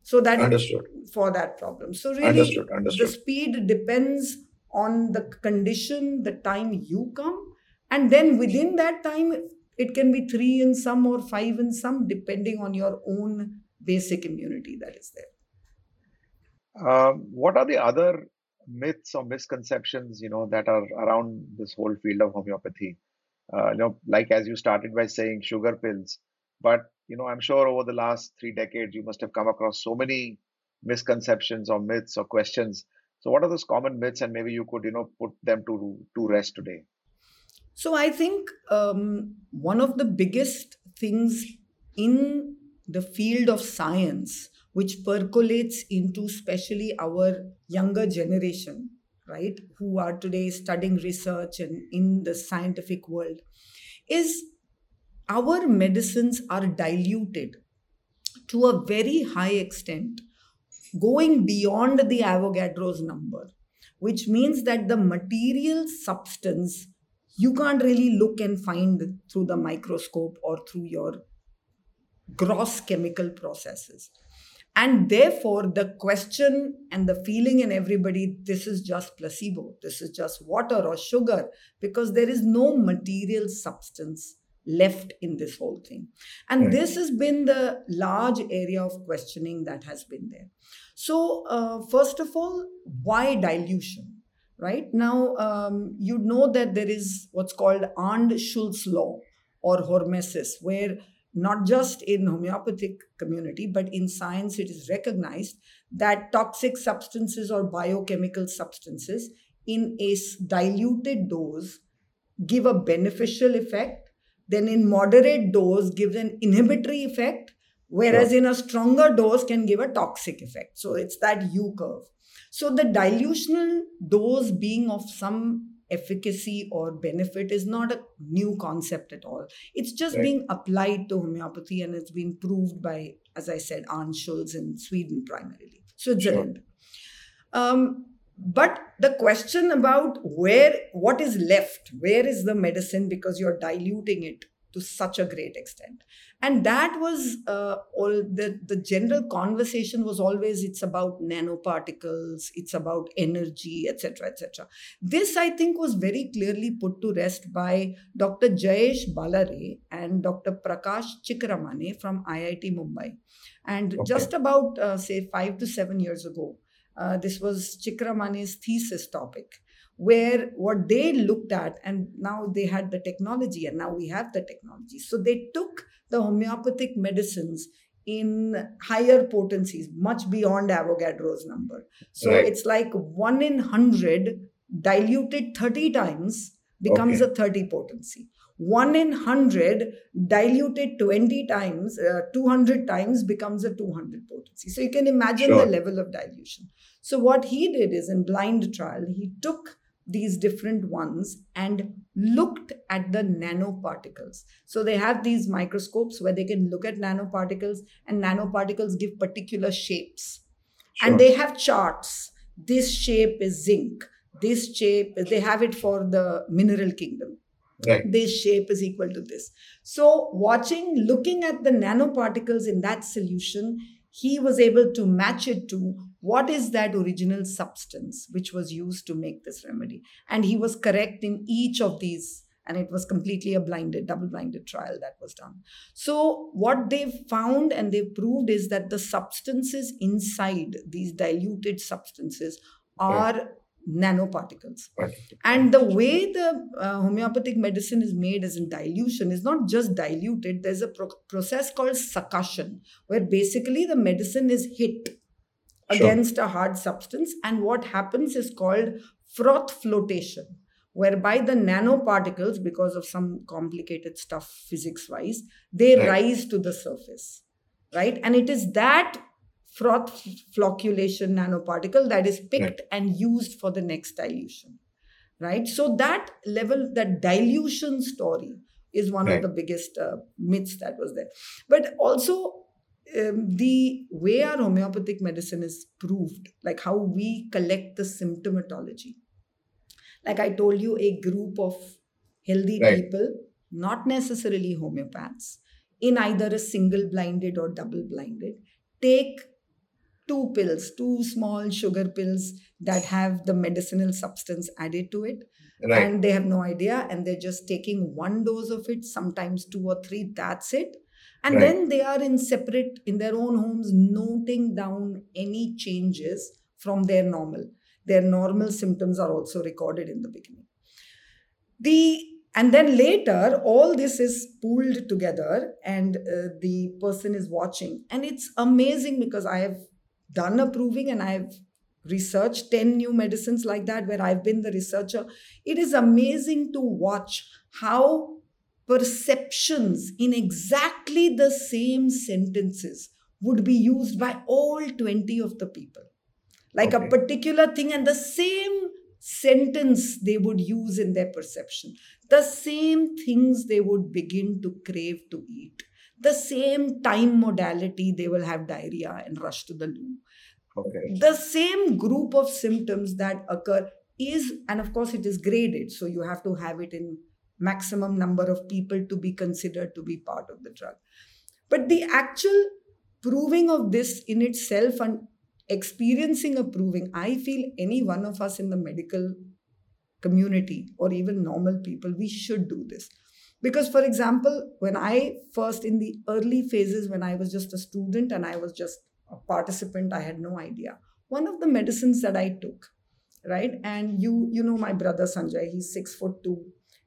So that understood for that problem. So really, understood. Understood. the speed depends on the condition, the time you come, and then within that time, it can be three in some or five in some, depending on your own basic immunity that is there. Um, what are the other myths or misconceptions, you know, that are around this whole field of homeopathy? Uh, you know, like as you started by saying, sugar pills. But you know, I'm sure over the last three decades, you must have come across so many misconceptions or myths or questions. So, what are those common myths, and maybe you could, you know, put them to to rest today? So I think um, one of the biggest things in the field of science, which percolates into especially our younger generation, right, who are today studying research and in the scientific world, is our medicines are diluted to a very high extent, going beyond the Avogadro's number, which means that the material substance you can't really look and find through the microscope or through your gross chemical processes. And therefore, the question and the feeling in everybody this is just placebo, this is just water or sugar, because there is no material substance left in this whole thing. And right. this has been the large area of questioning that has been there. So, uh, first of all, why dilution? Right now, um, you know that there is what's called Arndt Schulz law or hormesis, where not just in homeopathic community but in science it is recognized that toxic substances or biochemical substances in a diluted dose give a beneficial effect then in moderate dose gives an inhibitory effect whereas sure. in a stronger dose can give a toxic effect so it's that u curve so the dilutional dose being of some efficacy or benefit is not a new concept at all. It's just right. being applied to homeopathy and it's been proved by, as I said, Arndt Schulz in Sweden primarily, Switzerland. Sure. Um, but the question about where, what is left, where is the medicine because you're diluting it to such a great extent. And that was uh, all the, the general conversation was always it's about nanoparticles it's about energy etc etc this i think was very clearly put to rest by dr jayesh bellare and dr prakash chikramane from iit mumbai. And okay. just about uh, say 5 to 7 years ago uh, this was chikramane's thesis topic where what they looked at and now they had the technology and now we have the technology so they took the homeopathic medicines in higher potencies much beyond avogadro's number so right. it's like 1 in 100 diluted 30 times becomes okay. a 30 potency 1 in 100 diluted 20 times uh, 200 times becomes a 200 potency so you can imagine sure. the level of dilution so what he did is in blind trial he took these different ones and looked at the nanoparticles. So they have these microscopes where they can look at nanoparticles, and nanoparticles give particular shapes. Sure. And they have charts. This shape is zinc. This shape, they have it for the mineral kingdom. Right. This shape is equal to this. So, watching, looking at the nanoparticles in that solution, he was able to match it to what is that original substance which was used to make this remedy and he was correct in each of these and it was completely a blinded double blinded trial that was done so what they found and they proved is that the substances inside these diluted substances are nanoparticles and the way the uh, homeopathic medicine is made is in dilution is not just diluted there's a pro- process called succussion where basically the medicine is hit against a hard substance. And what happens is called froth flotation, whereby the nanoparticles, because of some complicated stuff physics wise, they right. rise to the surface. Right. And it is that froth flocculation nanoparticle that is picked right. and used for the next dilution. Right. So that level, that dilution story is one right. of the biggest uh, myths that was there. But also, um, the way our homeopathic medicine is proved, like how we collect the symptomatology. Like I told you, a group of healthy right. people, not necessarily homeopaths, in either a single blinded or double blinded, take two pills, two small sugar pills that have the medicinal substance added to it. Right. And they have no idea, and they're just taking one dose of it, sometimes two or three, that's it and right. then they are in separate in their own homes noting down any changes from their normal their normal symptoms are also recorded in the beginning the and then later all this is pooled together and uh, the person is watching and it's amazing because i have done approving and i've researched 10 new medicines like that where i've been the researcher it is amazing to watch how perceptions in exactly the same sentences would be used by all 20 of the people. Like okay. a particular thing, and the same sentence they would use in their perception, the same things they would begin to crave to eat, the same time modality they will have diarrhea and rush to the loo. Okay. The same group of symptoms that occur is, and of course, it is graded. So you have to have it in maximum number of people to be considered to be part of the drug. But the actual proving of this in itself and experiencing a proving, I feel any one of us in the medical community or even normal people, we should do this. Because, for example, when I first in the early phases, when I was just a student and I was just participant, I had no idea. One of the medicines that I took, right? And you, you know, my brother Sanjay, he's six foot two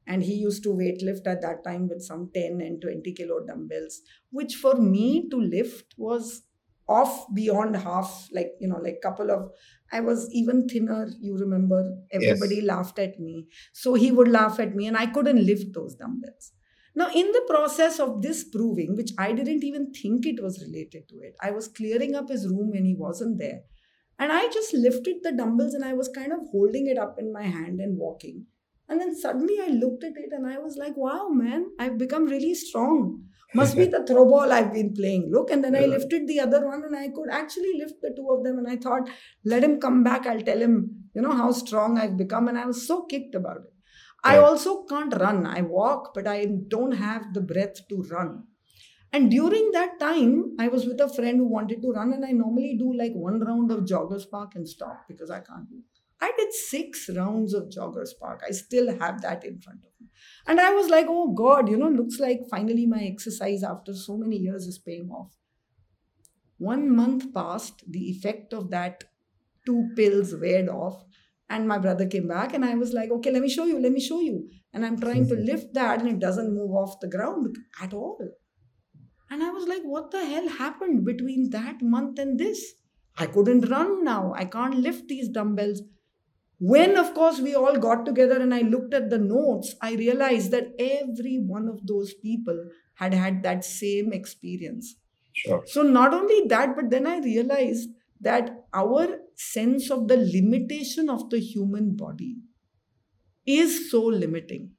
and he used to weight lift at that time with some 10 and 20 kilo dumbbells which for me to lift was off beyond half like you know like couple of i was even thinner you remember everybody yes. laughed at me so he would laugh at me and i couldn't lift those dumbbells now in the process of this proving which i didn't even think it was related to it i was clearing up his room when he wasn't there and i just lifted the dumbbells and i was kind of holding it up in my hand and walking and then suddenly I looked at it and I was like, wow, man, I've become really strong. Must be the throw ball I've been playing. Look. And then I lifted the other one and I could actually lift the two of them. And I thought, let him come back. I'll tell him, you know, how strong I've become. And I was so kicked about it. I also can't run. I walk, but I don't have the breath to run. And during that time, I was with a friend who wanted to run, and I normally do like one round of Joggers Park and stop because I can't do I did six rounds of Joggers Park. I still have that in front of me. And I was like, oh God, you know, looks like finally my exercise after so many years is paying off. One month passed, the effect of that two pills weared off. And my brother came back, and I was like, okay, let me show you, let me show you. And I'm trying to lift that, and it doesn't move off the ground at all. And I was like, what the hell happened between that month and this? I couldn't run now. I can't lift these dumbbells. When, of course, we all got together and I looked at the notes, I realized that every one of those people had had that same experience. Sure. So, not only that, but then I realized that our sense of the limitation of the human body is so limiting.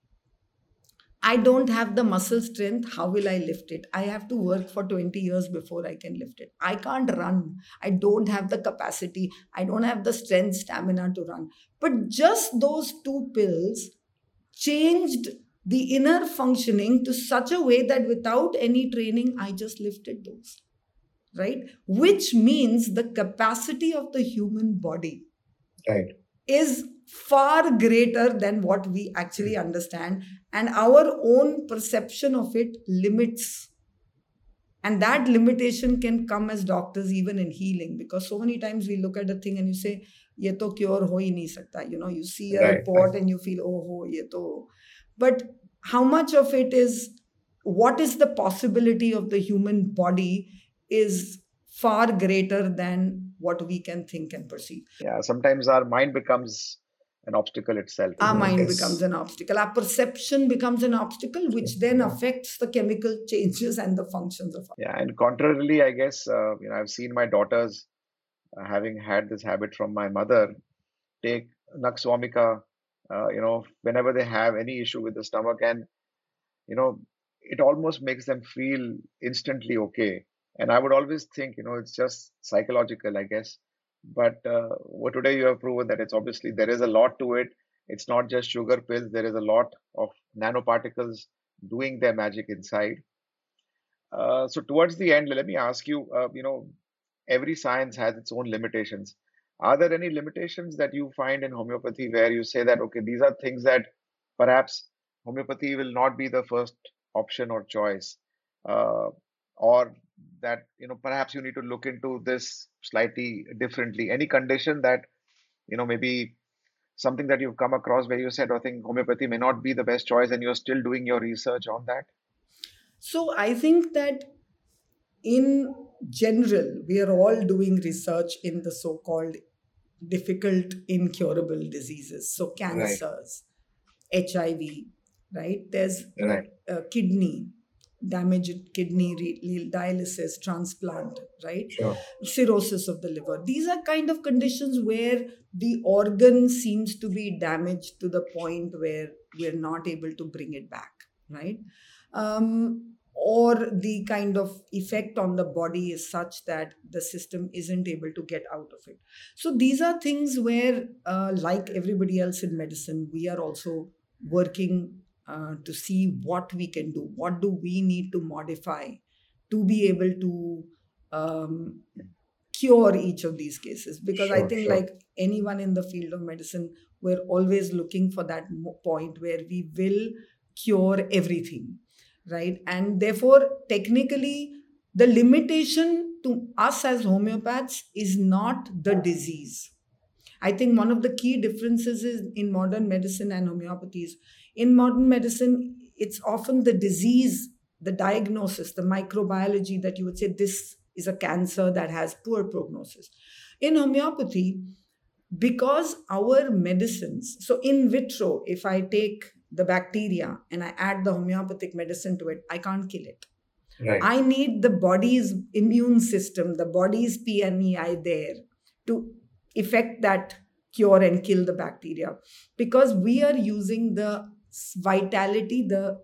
I don't have the muscle strength. How will I lift it? I have to work for 20 years before I can lift it. I can't run. I don't have the capacity. I don't have the strength, stamina to run. But just those two pills changed the inner functioning to such a way that without any training, I just lifted those. Right? Which means the capacity of the human body right. is far greater than what we actually hmm. understand and our own perception of it limits and that limitation can come as doctors even in healing because so many times we look at a thing and you say ye to cure ho hi nahi sakta you know you see a right, report right. and you feel oh ho ye to but how much of it is what is the possibility of the human body is far greater than what we can think and perceive yeah sometimes our mind becomes an obstacle itself. Our mind becomes an obstacle. Our perception becomes an obstacle, which then affects the chemical changes and the functions of. Our yeah, and contrarily, I guess uh, you know I've seen my daughters uh, having had this habit from my mother take Nux vomica. Uh, you know, whenever they have any issue with the stomach, and you know, it almost makes them feel instantly okay. And I would always think, you know, it's just psychological, I guess. But uh, what today you have proven that it's obviously there is a lot to it. It's not just sugar pills. There is a lot of nanoparticles doing their magic inside. Uh, so towards the end let me ask you uh, you know every science has its own limitations. Are there any limitations that you find in homeopathy where you say that okay these are things that perhaps homeopathy will not be the first option or choice uh, or that you know perhaps you need to look into this slightly differently any condition that you know maybe something that you've come across where you said i think homeopathy may not be the best choice and you're still doing your research on that so i think that in general we are all doing research in the so-called difficult incurable diseases so cancers right. hiv right there's right. Uh, kidney damaged kidney, re- dialysis, transplant, right? Sure. Cirrhosis of the liver. These are kind of conditions where the organ seems to be damaged to the point where we're not able to bring it back, right? Um, or the kind of effect on the body is such that the system isn't able to get out of it. So these are things where, uh, like everybody else in medicine, we are also working uh, to see what we can do. What do we need to modify to be able to um, cure each of these cases? Because sure, I think, sure. like anyone in the field of medicine, we're always looking for that point where we will cure everything right? And therefore, technically, the limitation to us as homeopaths is not the disease. I think one of the key differences is in modern medicine and homeopathies. In modern medicine, it's often the disease, the diagnosis, the microbiology that you would say this is a cancer that has poor prognosis. In homeopathy, because our medicines, so in vitro, if I take the bacteria and I add the homeopathic medicine to it, I can't kill it. Right. I need the body's immune system, the body's PNEI there to effect that cure and kill the bacteria because we are using the vitality, the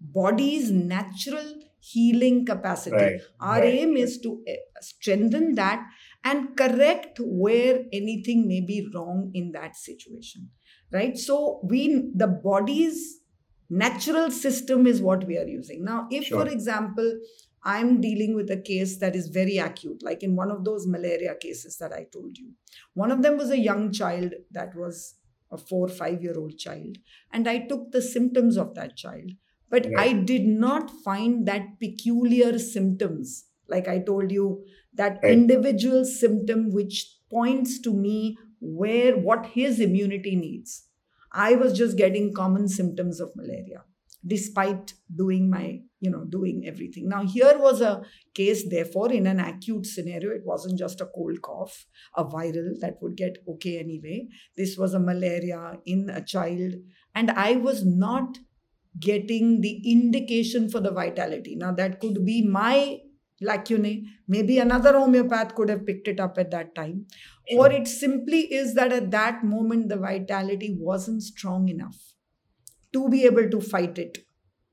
body's natural healing capacity. Right. Our right. aim is to eh, strengthen that and correct where anything may be wrong in that situation right so we the body's natural system is what we are using now if sure. for example i'm dealing with a case that is very acute like in one of those malaria cases that i told you one of them was a young child that was a 4 5 year old child and i took the symptoms of that child but right. i did not find that peculiar symptoms like i told you that right. individual symptom which points to me where what his immunity needs. I was just getting common symptoms of malaria despite doing my you know doing everything now here was a case therefore in an acute scenario it wasn't just a cold cough a viral that would get okay anyway this was a malaria in a child and i was not getting the indication for the vitality now that could be my lacunae. Maybe another homeopath could have picked it up at that time. Sure. Or it simply is that at that moment the vitality wasn't strong enough to be able to fight it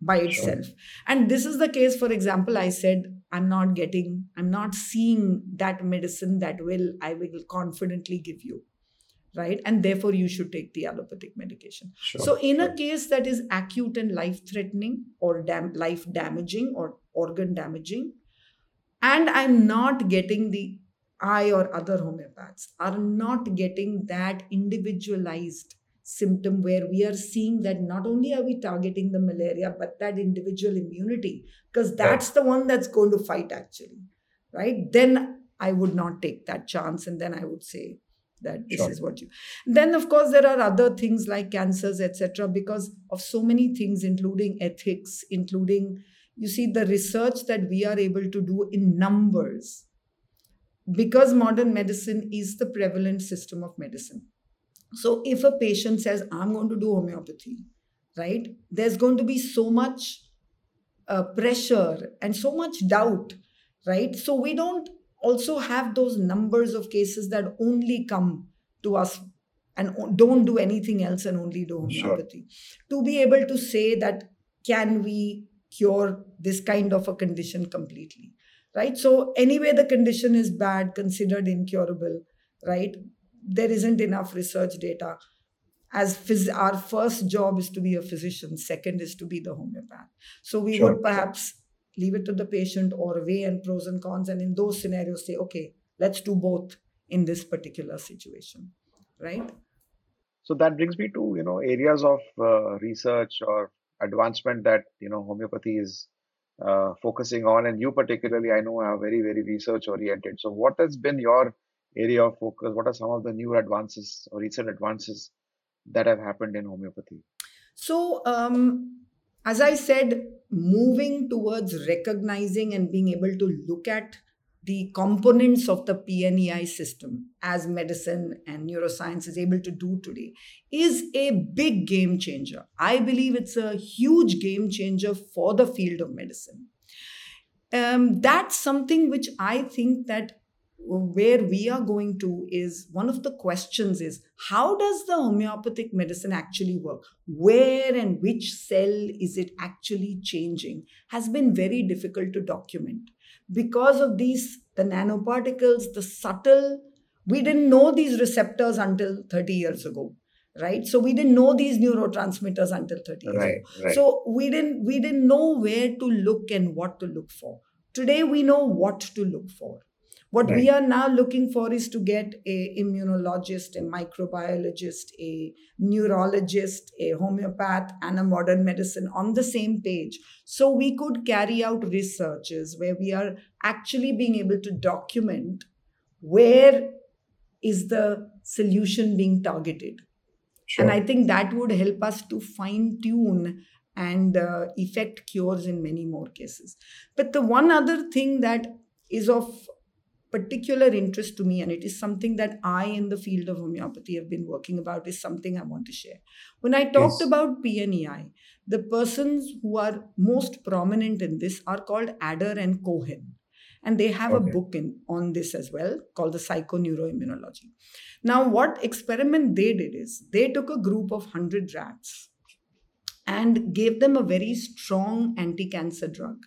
by itself. Sure. And this is the case, for example, I said, I'm not getting, I'm not seeing that medicine that will, I will confidently give you. Right. And therefore, you should take the allopathic medication. Sure. So, in a case that is acute and life threatening or dam- life damaging or organ damaging, and i'm not getting the i or other homeopaths are not getting that individualized symptom where we are seeing that not only are we targeting the malaria but that individual immunity because that's the one that's going to fight actually right? Then i would not take that chance and then i would say that this sure. is what you then of course there are other things like cancers etc because of so many things including ethics including you see the research that we are able to do in numbers because modern medicine is the prevalent system of medicine so if a patient says i'm going to do homeopathy right there's going to be so much uh, pressure and so much doubt right? So we don't also have those numbers of cases that only come to us and don't do anything else and only do homeopathy. Sure. to be able to say that can we cure this kind of a condition completely? Right? So anyway the condition is bad considered incurable right there isn't enough research data. As phys- our first job is to be a physician second is to be the homeopath. So we sure. would perhaps leave it to the patient or weigh and pros and cons and in those scenarios say okay let's do both in this particular situation right? So that brings me to you know areas of uh, research or advancement that you know homeopathy is uh, focusing on and you particularly i know are very very research oriented so what has been your area of focus what are some of the new advances or recent advances that have happened in homeopathy so um, as i said moving towards recognizing and being able to look at the components of the PNEI system as medicine and neuroscience is able to do today is a big game changer. I believe it's a huge game changer for the field of medicine. Um, that's something which I think that where we are going to is one of the questions is how does the homeopathic medicine actually work? Where and which cell is it actually changing has been very difficult to document. Because of these the nanoparticles the subtle we didn't know these receptors until 30 years ago right? So we didn't know these neurotransmitters until 30 years right, ago. right. so we didn't we didn't know where to look and what to look for. Today we know what to look for what Right. we are now looking for is to get a immunologist, a microbiologist, a neurologist, a homeopath, and a modern medicine on the same page. So we could carry out researches where we are actually being able to document where is the solution being targeted. Sure. And I think that would help us to fine tune and uh, effect cures in many more cases. But the one other thing that is of particular interest to me, and it is something that I, in the field of homeopathy, have been working about, is something I want to share. When I talked Yes. about PNEI, the persons who are most prominent in this are called Ader and Cohen. And they have Okay. a book in, on this as well called the Psychoneuroimmunology. Now, what experiment they did is they took a group of 100 rats and gave them a very strong anti cancer drug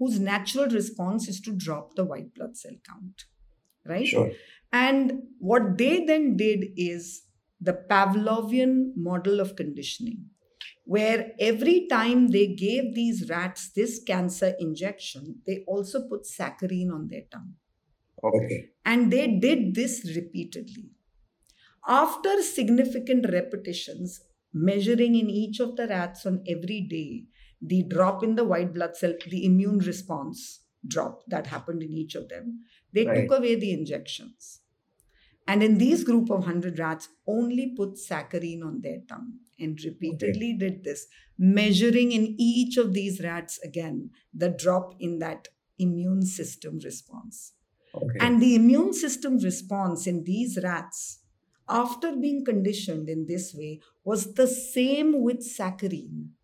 whose natural response is to drop the white blood cell count. Right? Sure. And what they then did is the Pavlovian model of conditioning, where every time they gave these rats this cancer injection, they also put saccharine on their tongue. Okay. And they did this repeatedly. After significant repetitions, measuring in each of the rats on every day, the drop in the white blood cell, the immune response drop that happened in each of them, they Right. took away the injections. And in these group of 100 rats, only put saccharine on their tongue and repeatedly did this, measuring in each of these rats again the drop in that immune system response. Okay. And the immune system response in these rats, after being conditioned in this way, was the same with saccharine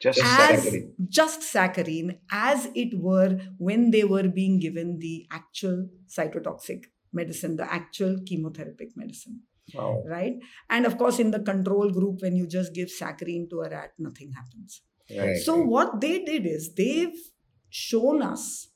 Just as saccharine. just saccharine as it were when they were being given the actual cytotoxic medicine, the actual chemotherapeutic medicine, Wow. right? And of course, in the control group, when you just give saccharine to a rat, nothing happens. Right. So, what they did is they've shown us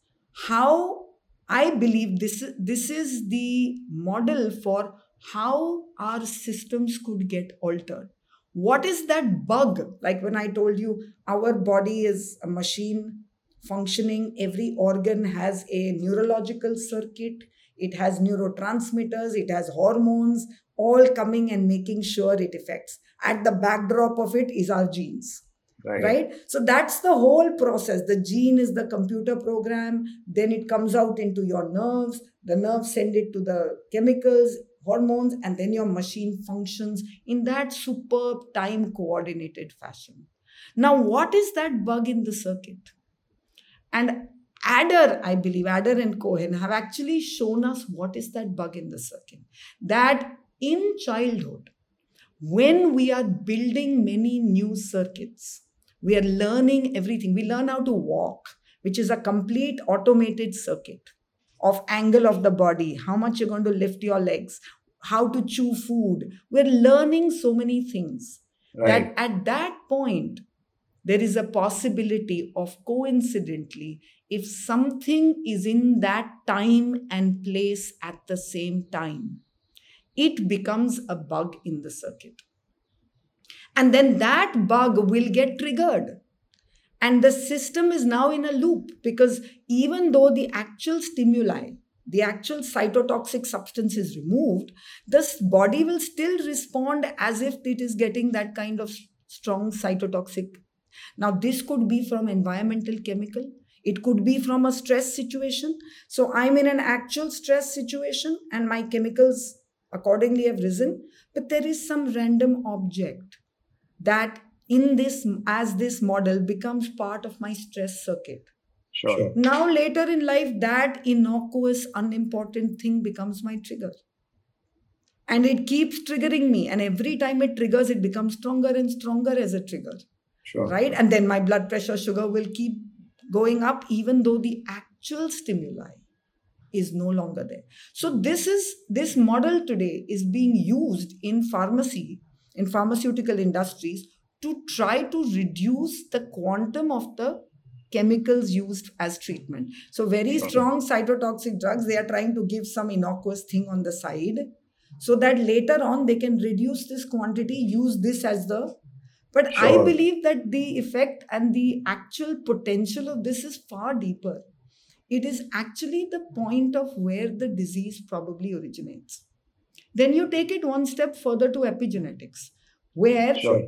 how I believe this, this is the model for how our systems could get altered. What is that bug? Like when I told you, our body is a machine functioning, every organ has a neurological circuit, it has neurotransmitters, it has hormones, all coming and making sure it affects. At the backdrop of it is our genes right. right? So that's the whole process. The gene is the computer program. Then it comes out into your nerves. The nerves send it to the chemicals hormones and then your machine functions in that superb time coordinated fashion. Now what is that bug in the circuit? And ader i believe ader and cohen have actually shown us what is that bug in the circuit. That in childhood when we are building many new circuits, we are learning everything. We learn how to walk, which is a complete automated circuit of angle of the body, how much you're going to lift your legs, how to chew food. We're learning so many things Right. that at that point, there is a possibility of coincidentally, if something is in that time and place at the same time, it becomes a bug in the circuit. And then that bug will get triggered. And the system is now in a loop because even though the actual stimuli, the actual cytotoxic substance is removed, the body will still respond as if it is getting that kind of strong cytotoxic. Now, this could be from environmental chemical, it could be from a stress situation. So, I'm in an actual stress situation and my chemicals accordingly have risen, but there is some random object that in this as this model becomes part of my stress circuit Sure. Now, later in life, that innocuous, unimportant thing becomes my trigger. And it keeps triggering me. And every time it triggers, it becomes stronger and stronger as a trigger. Sure. Right? And then my blood pressure, sugar will keep going up, even though the actual stimuli is no longer there. So this is this model today is being used in pharmacy, in pharmaceutical industries to try to reduce the quantum of the chemicals used as treatment. So, very strong cytotoxic drugs, they are trying to give some innocuous thing on the side so that later on they can reduce this quantity, use this as the. But sure. I believe that the effect and the actual potential of this is far deeper. It is actually the point of where the disease probably originates. Then you take it one step further to epigenetics, where sure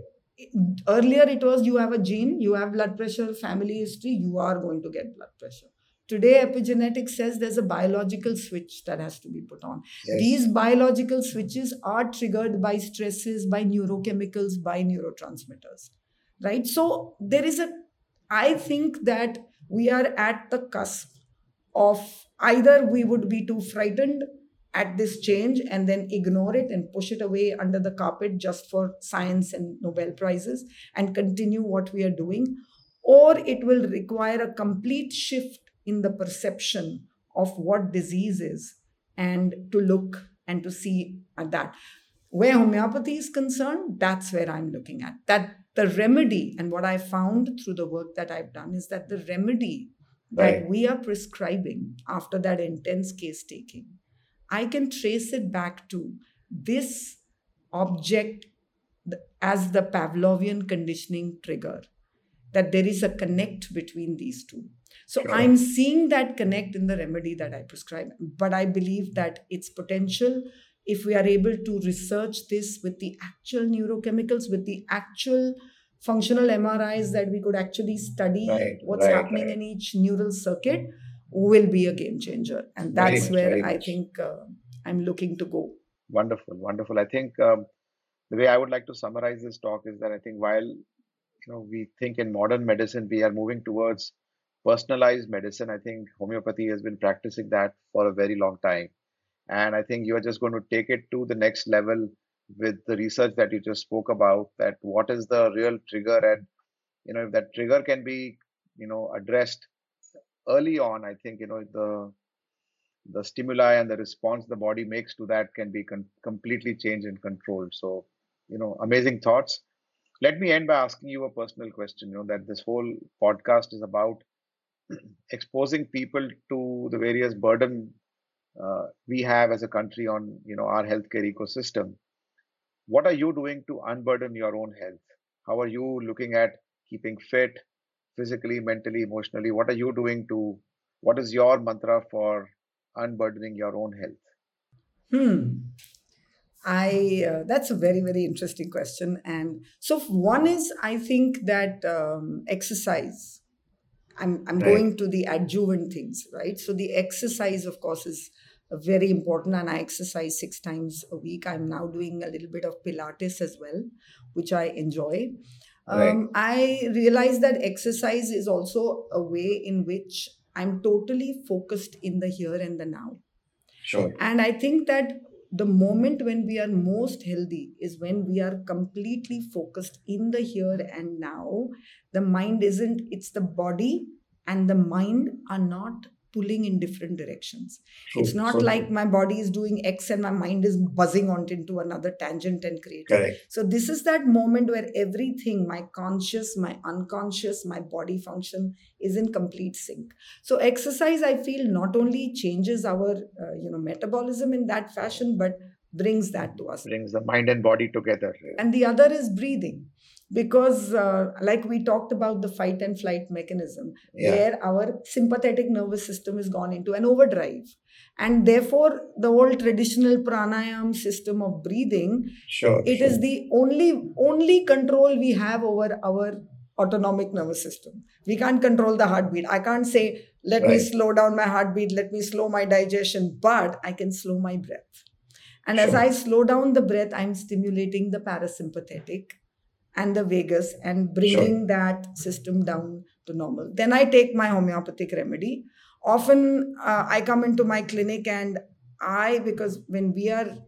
earlier it was you have a gene you have blood pressure family history you are going to get blood pressure. Today epigenetics says there's a biological switch that has to be put on. Yes. these biological switches are triggered by stresses by neurochemicals by neurotransmitters right? So there is a i think that we are at the cusp of either we would be too frightened at this change and then ignore it and push it away under the carpet just for science and Nobel Prizes and continue what we are doing, or it will require a complete shift in the perception of what disease is and to look and to see at that. Where homeopathy is concerned, that's where I'm looking at. That the remedy, and what I found through the work that I've done is that the remedy right. that we are prescribing after that intense case taking I can trace it back to this object as the Pavlovian conditioning trigger, that there is a connect between these two. So sure. I'm seeing that connect in the remedy that I prescribe, but I believe that its potential, if we are able to research this with the actual neurochemicals, with the actual functional MRIs that we could actually study right, what's right, happening right. in each neural circuit, will be a game changer. And that's much, where I think uh, I'm looking to go. Wonderful, wonderful. I think um, the way I would like to summarize this talk is that I think while you know we think in modern medicine we are moving towards personalized medicine, I think homeopathy has been practicing that for a very long time. And I think you are just going to take it to the next level with the research that you just spoke about that what is the real trigger and you know if that trigger can be you know addressed early on, I think you know the the stimuli and the response the body makes to that can be con- completely changed and controlled. So, you know, amazing thoughts. Let me end by asking you a personal question. You know that this whole podcast is about exposing people to the various burden uh, we have as a country on you know our healthcare ecosystem. What are you doing to unburden your own health? How are you looking at keeping fit, physically, mentally, emotionally? What are you doing to, what is your mantra for unburdening your own health? Hmm. I uh, that's a very very interesting question, and so one is I think that um, exercise. I'm I'm right. going to the adjuvant things, right? So the exercise, of course, is very important, and I exercise six times a week. I'm now doing a little bit of Pilates as well, which I enjoy. Right. Um, I realize that exercise is also a way in which I'm totally focused in the here and the now. Sure. And I think that the moment when we are most healthy is when we are completely focused in the here and now. The mind isn't, it's the body and the mind are not pulling in different directions. True. It's not so like true. my body is doing X and my mind is buzzing on into another tangent and creating. Correct. So this is that moment where everything, my conscious, my unconscious, my body function is in complete sync. So exercise, I feel, not only changes our uh, you know metabolism in that fashion, but brings that to us. Brings the mind and body together. And the other is breathing because uh, like we talked about the fight and flight mechanism yeah. where our sympathetic nervous system is gone into an overdrive and therefore the old traditional pranayam system of breathing sure, it sure. is the only only control we have over our autonomic nervous system we can't control the heartbeat i can't say let right. me slow down my heartbeat let me slow my digestion but i can slow my breath and sure. as i slow down the breath i'm stimulating the parasympathetic and the vagus and bringing sure. that system down to normal. Then I take my homeopathic remedy. Often uh, I come into my clinic and I, because when we are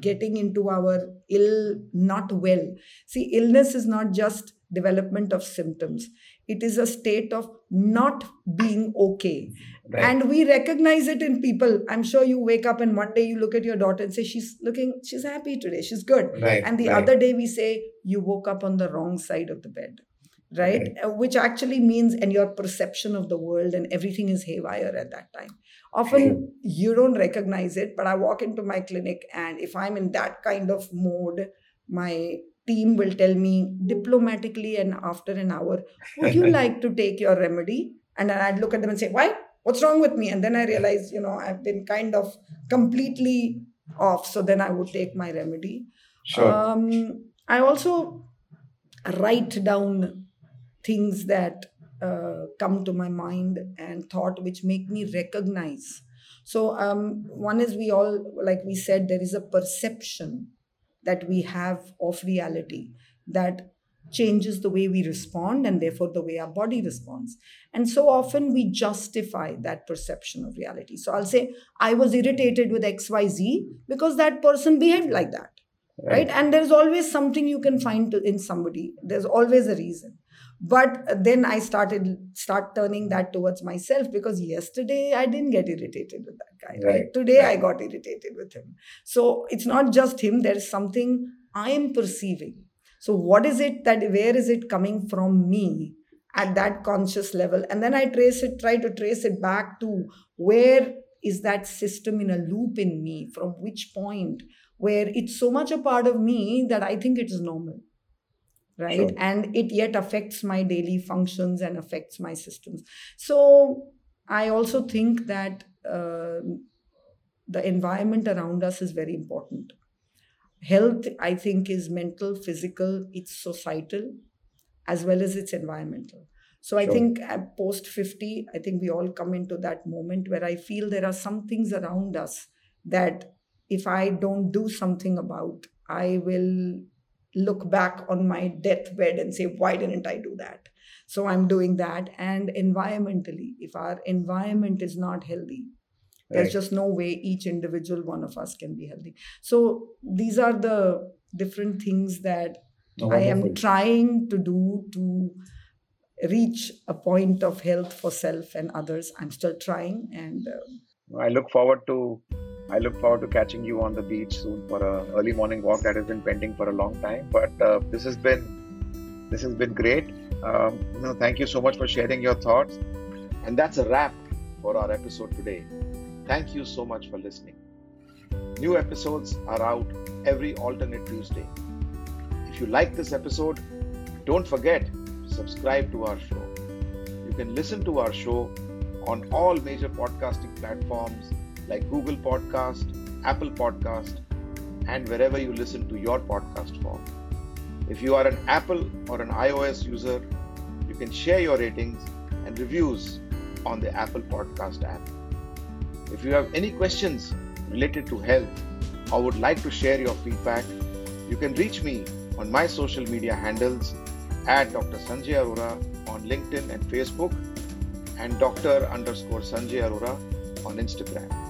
getting into our ill, not well, see, illness is not just development of symptoms, it is a state of not being okay. Right. And we recognize it in people. I'm sure you wake up and one day you look at your daughter and say, She's looking, she's happy today, she's good. Right. And the right. other day we say, You woke up on the wrong side of the bed right. Uh, which actually means and your perception of the world and everything is haywire at that time often you don't recognize it but i walk into my clinic and if i'm in that kind of mode my team will tell me diplomatically and after an hour would you like to take your remedy? And then i'd look at them and say why? What's wrong with me? And then i realize you know i've been kind of completely off so then i would take my remedy. Sure. um, i also write down things that uh, come to my mind and thought which make me recognize. So um, one is we all like we said there is a perception that we have of reality that changes the way we respond and therefore the way our body responds. And so often we justify that perception of reality. So i'll say i was irritated with xyz because that person behaved like that right, right? and there's always something you can find in somebody. There's always a reason but then i started start turning that towards myself because yesterday i didn't get irritated with that guy right, right? today right. i got irritated with him. So it's not just him there is something i am perceiving. So what is it that where is it coming from me at that conscious level? And then i trace it try to trace it back to where is that system in a loop in me? From which point? Where it's so much a part of me that i think it is normal right sure. and it yet affects my daily functions and affects my systems so i also think that uh, the environment around us is very important health i think is mental physical it's societal as well as it's environmental so sure. i think at post 50 i think we all come into that moment where i feel there are some things around us that if i don't do something about i will look back on my deathbed and say, why didn't I do that? So I'm doing that. And environmentally, if our environment is not healthy, there's right. just no way each individual one of us can be healthy. So these are the different things that oh, I am trying to do to reach a point of health for self and others. I'm still trying. And uh, I look forward to I look forward to catching you on the beach soon for a early morning walk that has been pending for a long time. But uh, this has been this has been great. Um, know, thank you so much for sharing your thoughts. And that's a wrap for our episode today. Thank you so much for listening. New episodes are out every alternate Tuesday. If you like this episode, don't forget to subscribe to our show. You can listen to our show on all major podcasting platforms like Google Podcast, Apple Podcast, and wherever you listen to your podcast form. If you are an Apple or an iOS user, you can share your ratings and reviews on the Apple Podcast app. If you have any questions related to health or would like to share your feedback, you can reach me on my social media handles at Dr. Sanjay Arora on LinkedIn and Facebook and Dr. underscore Sanjay Arora on Instagram.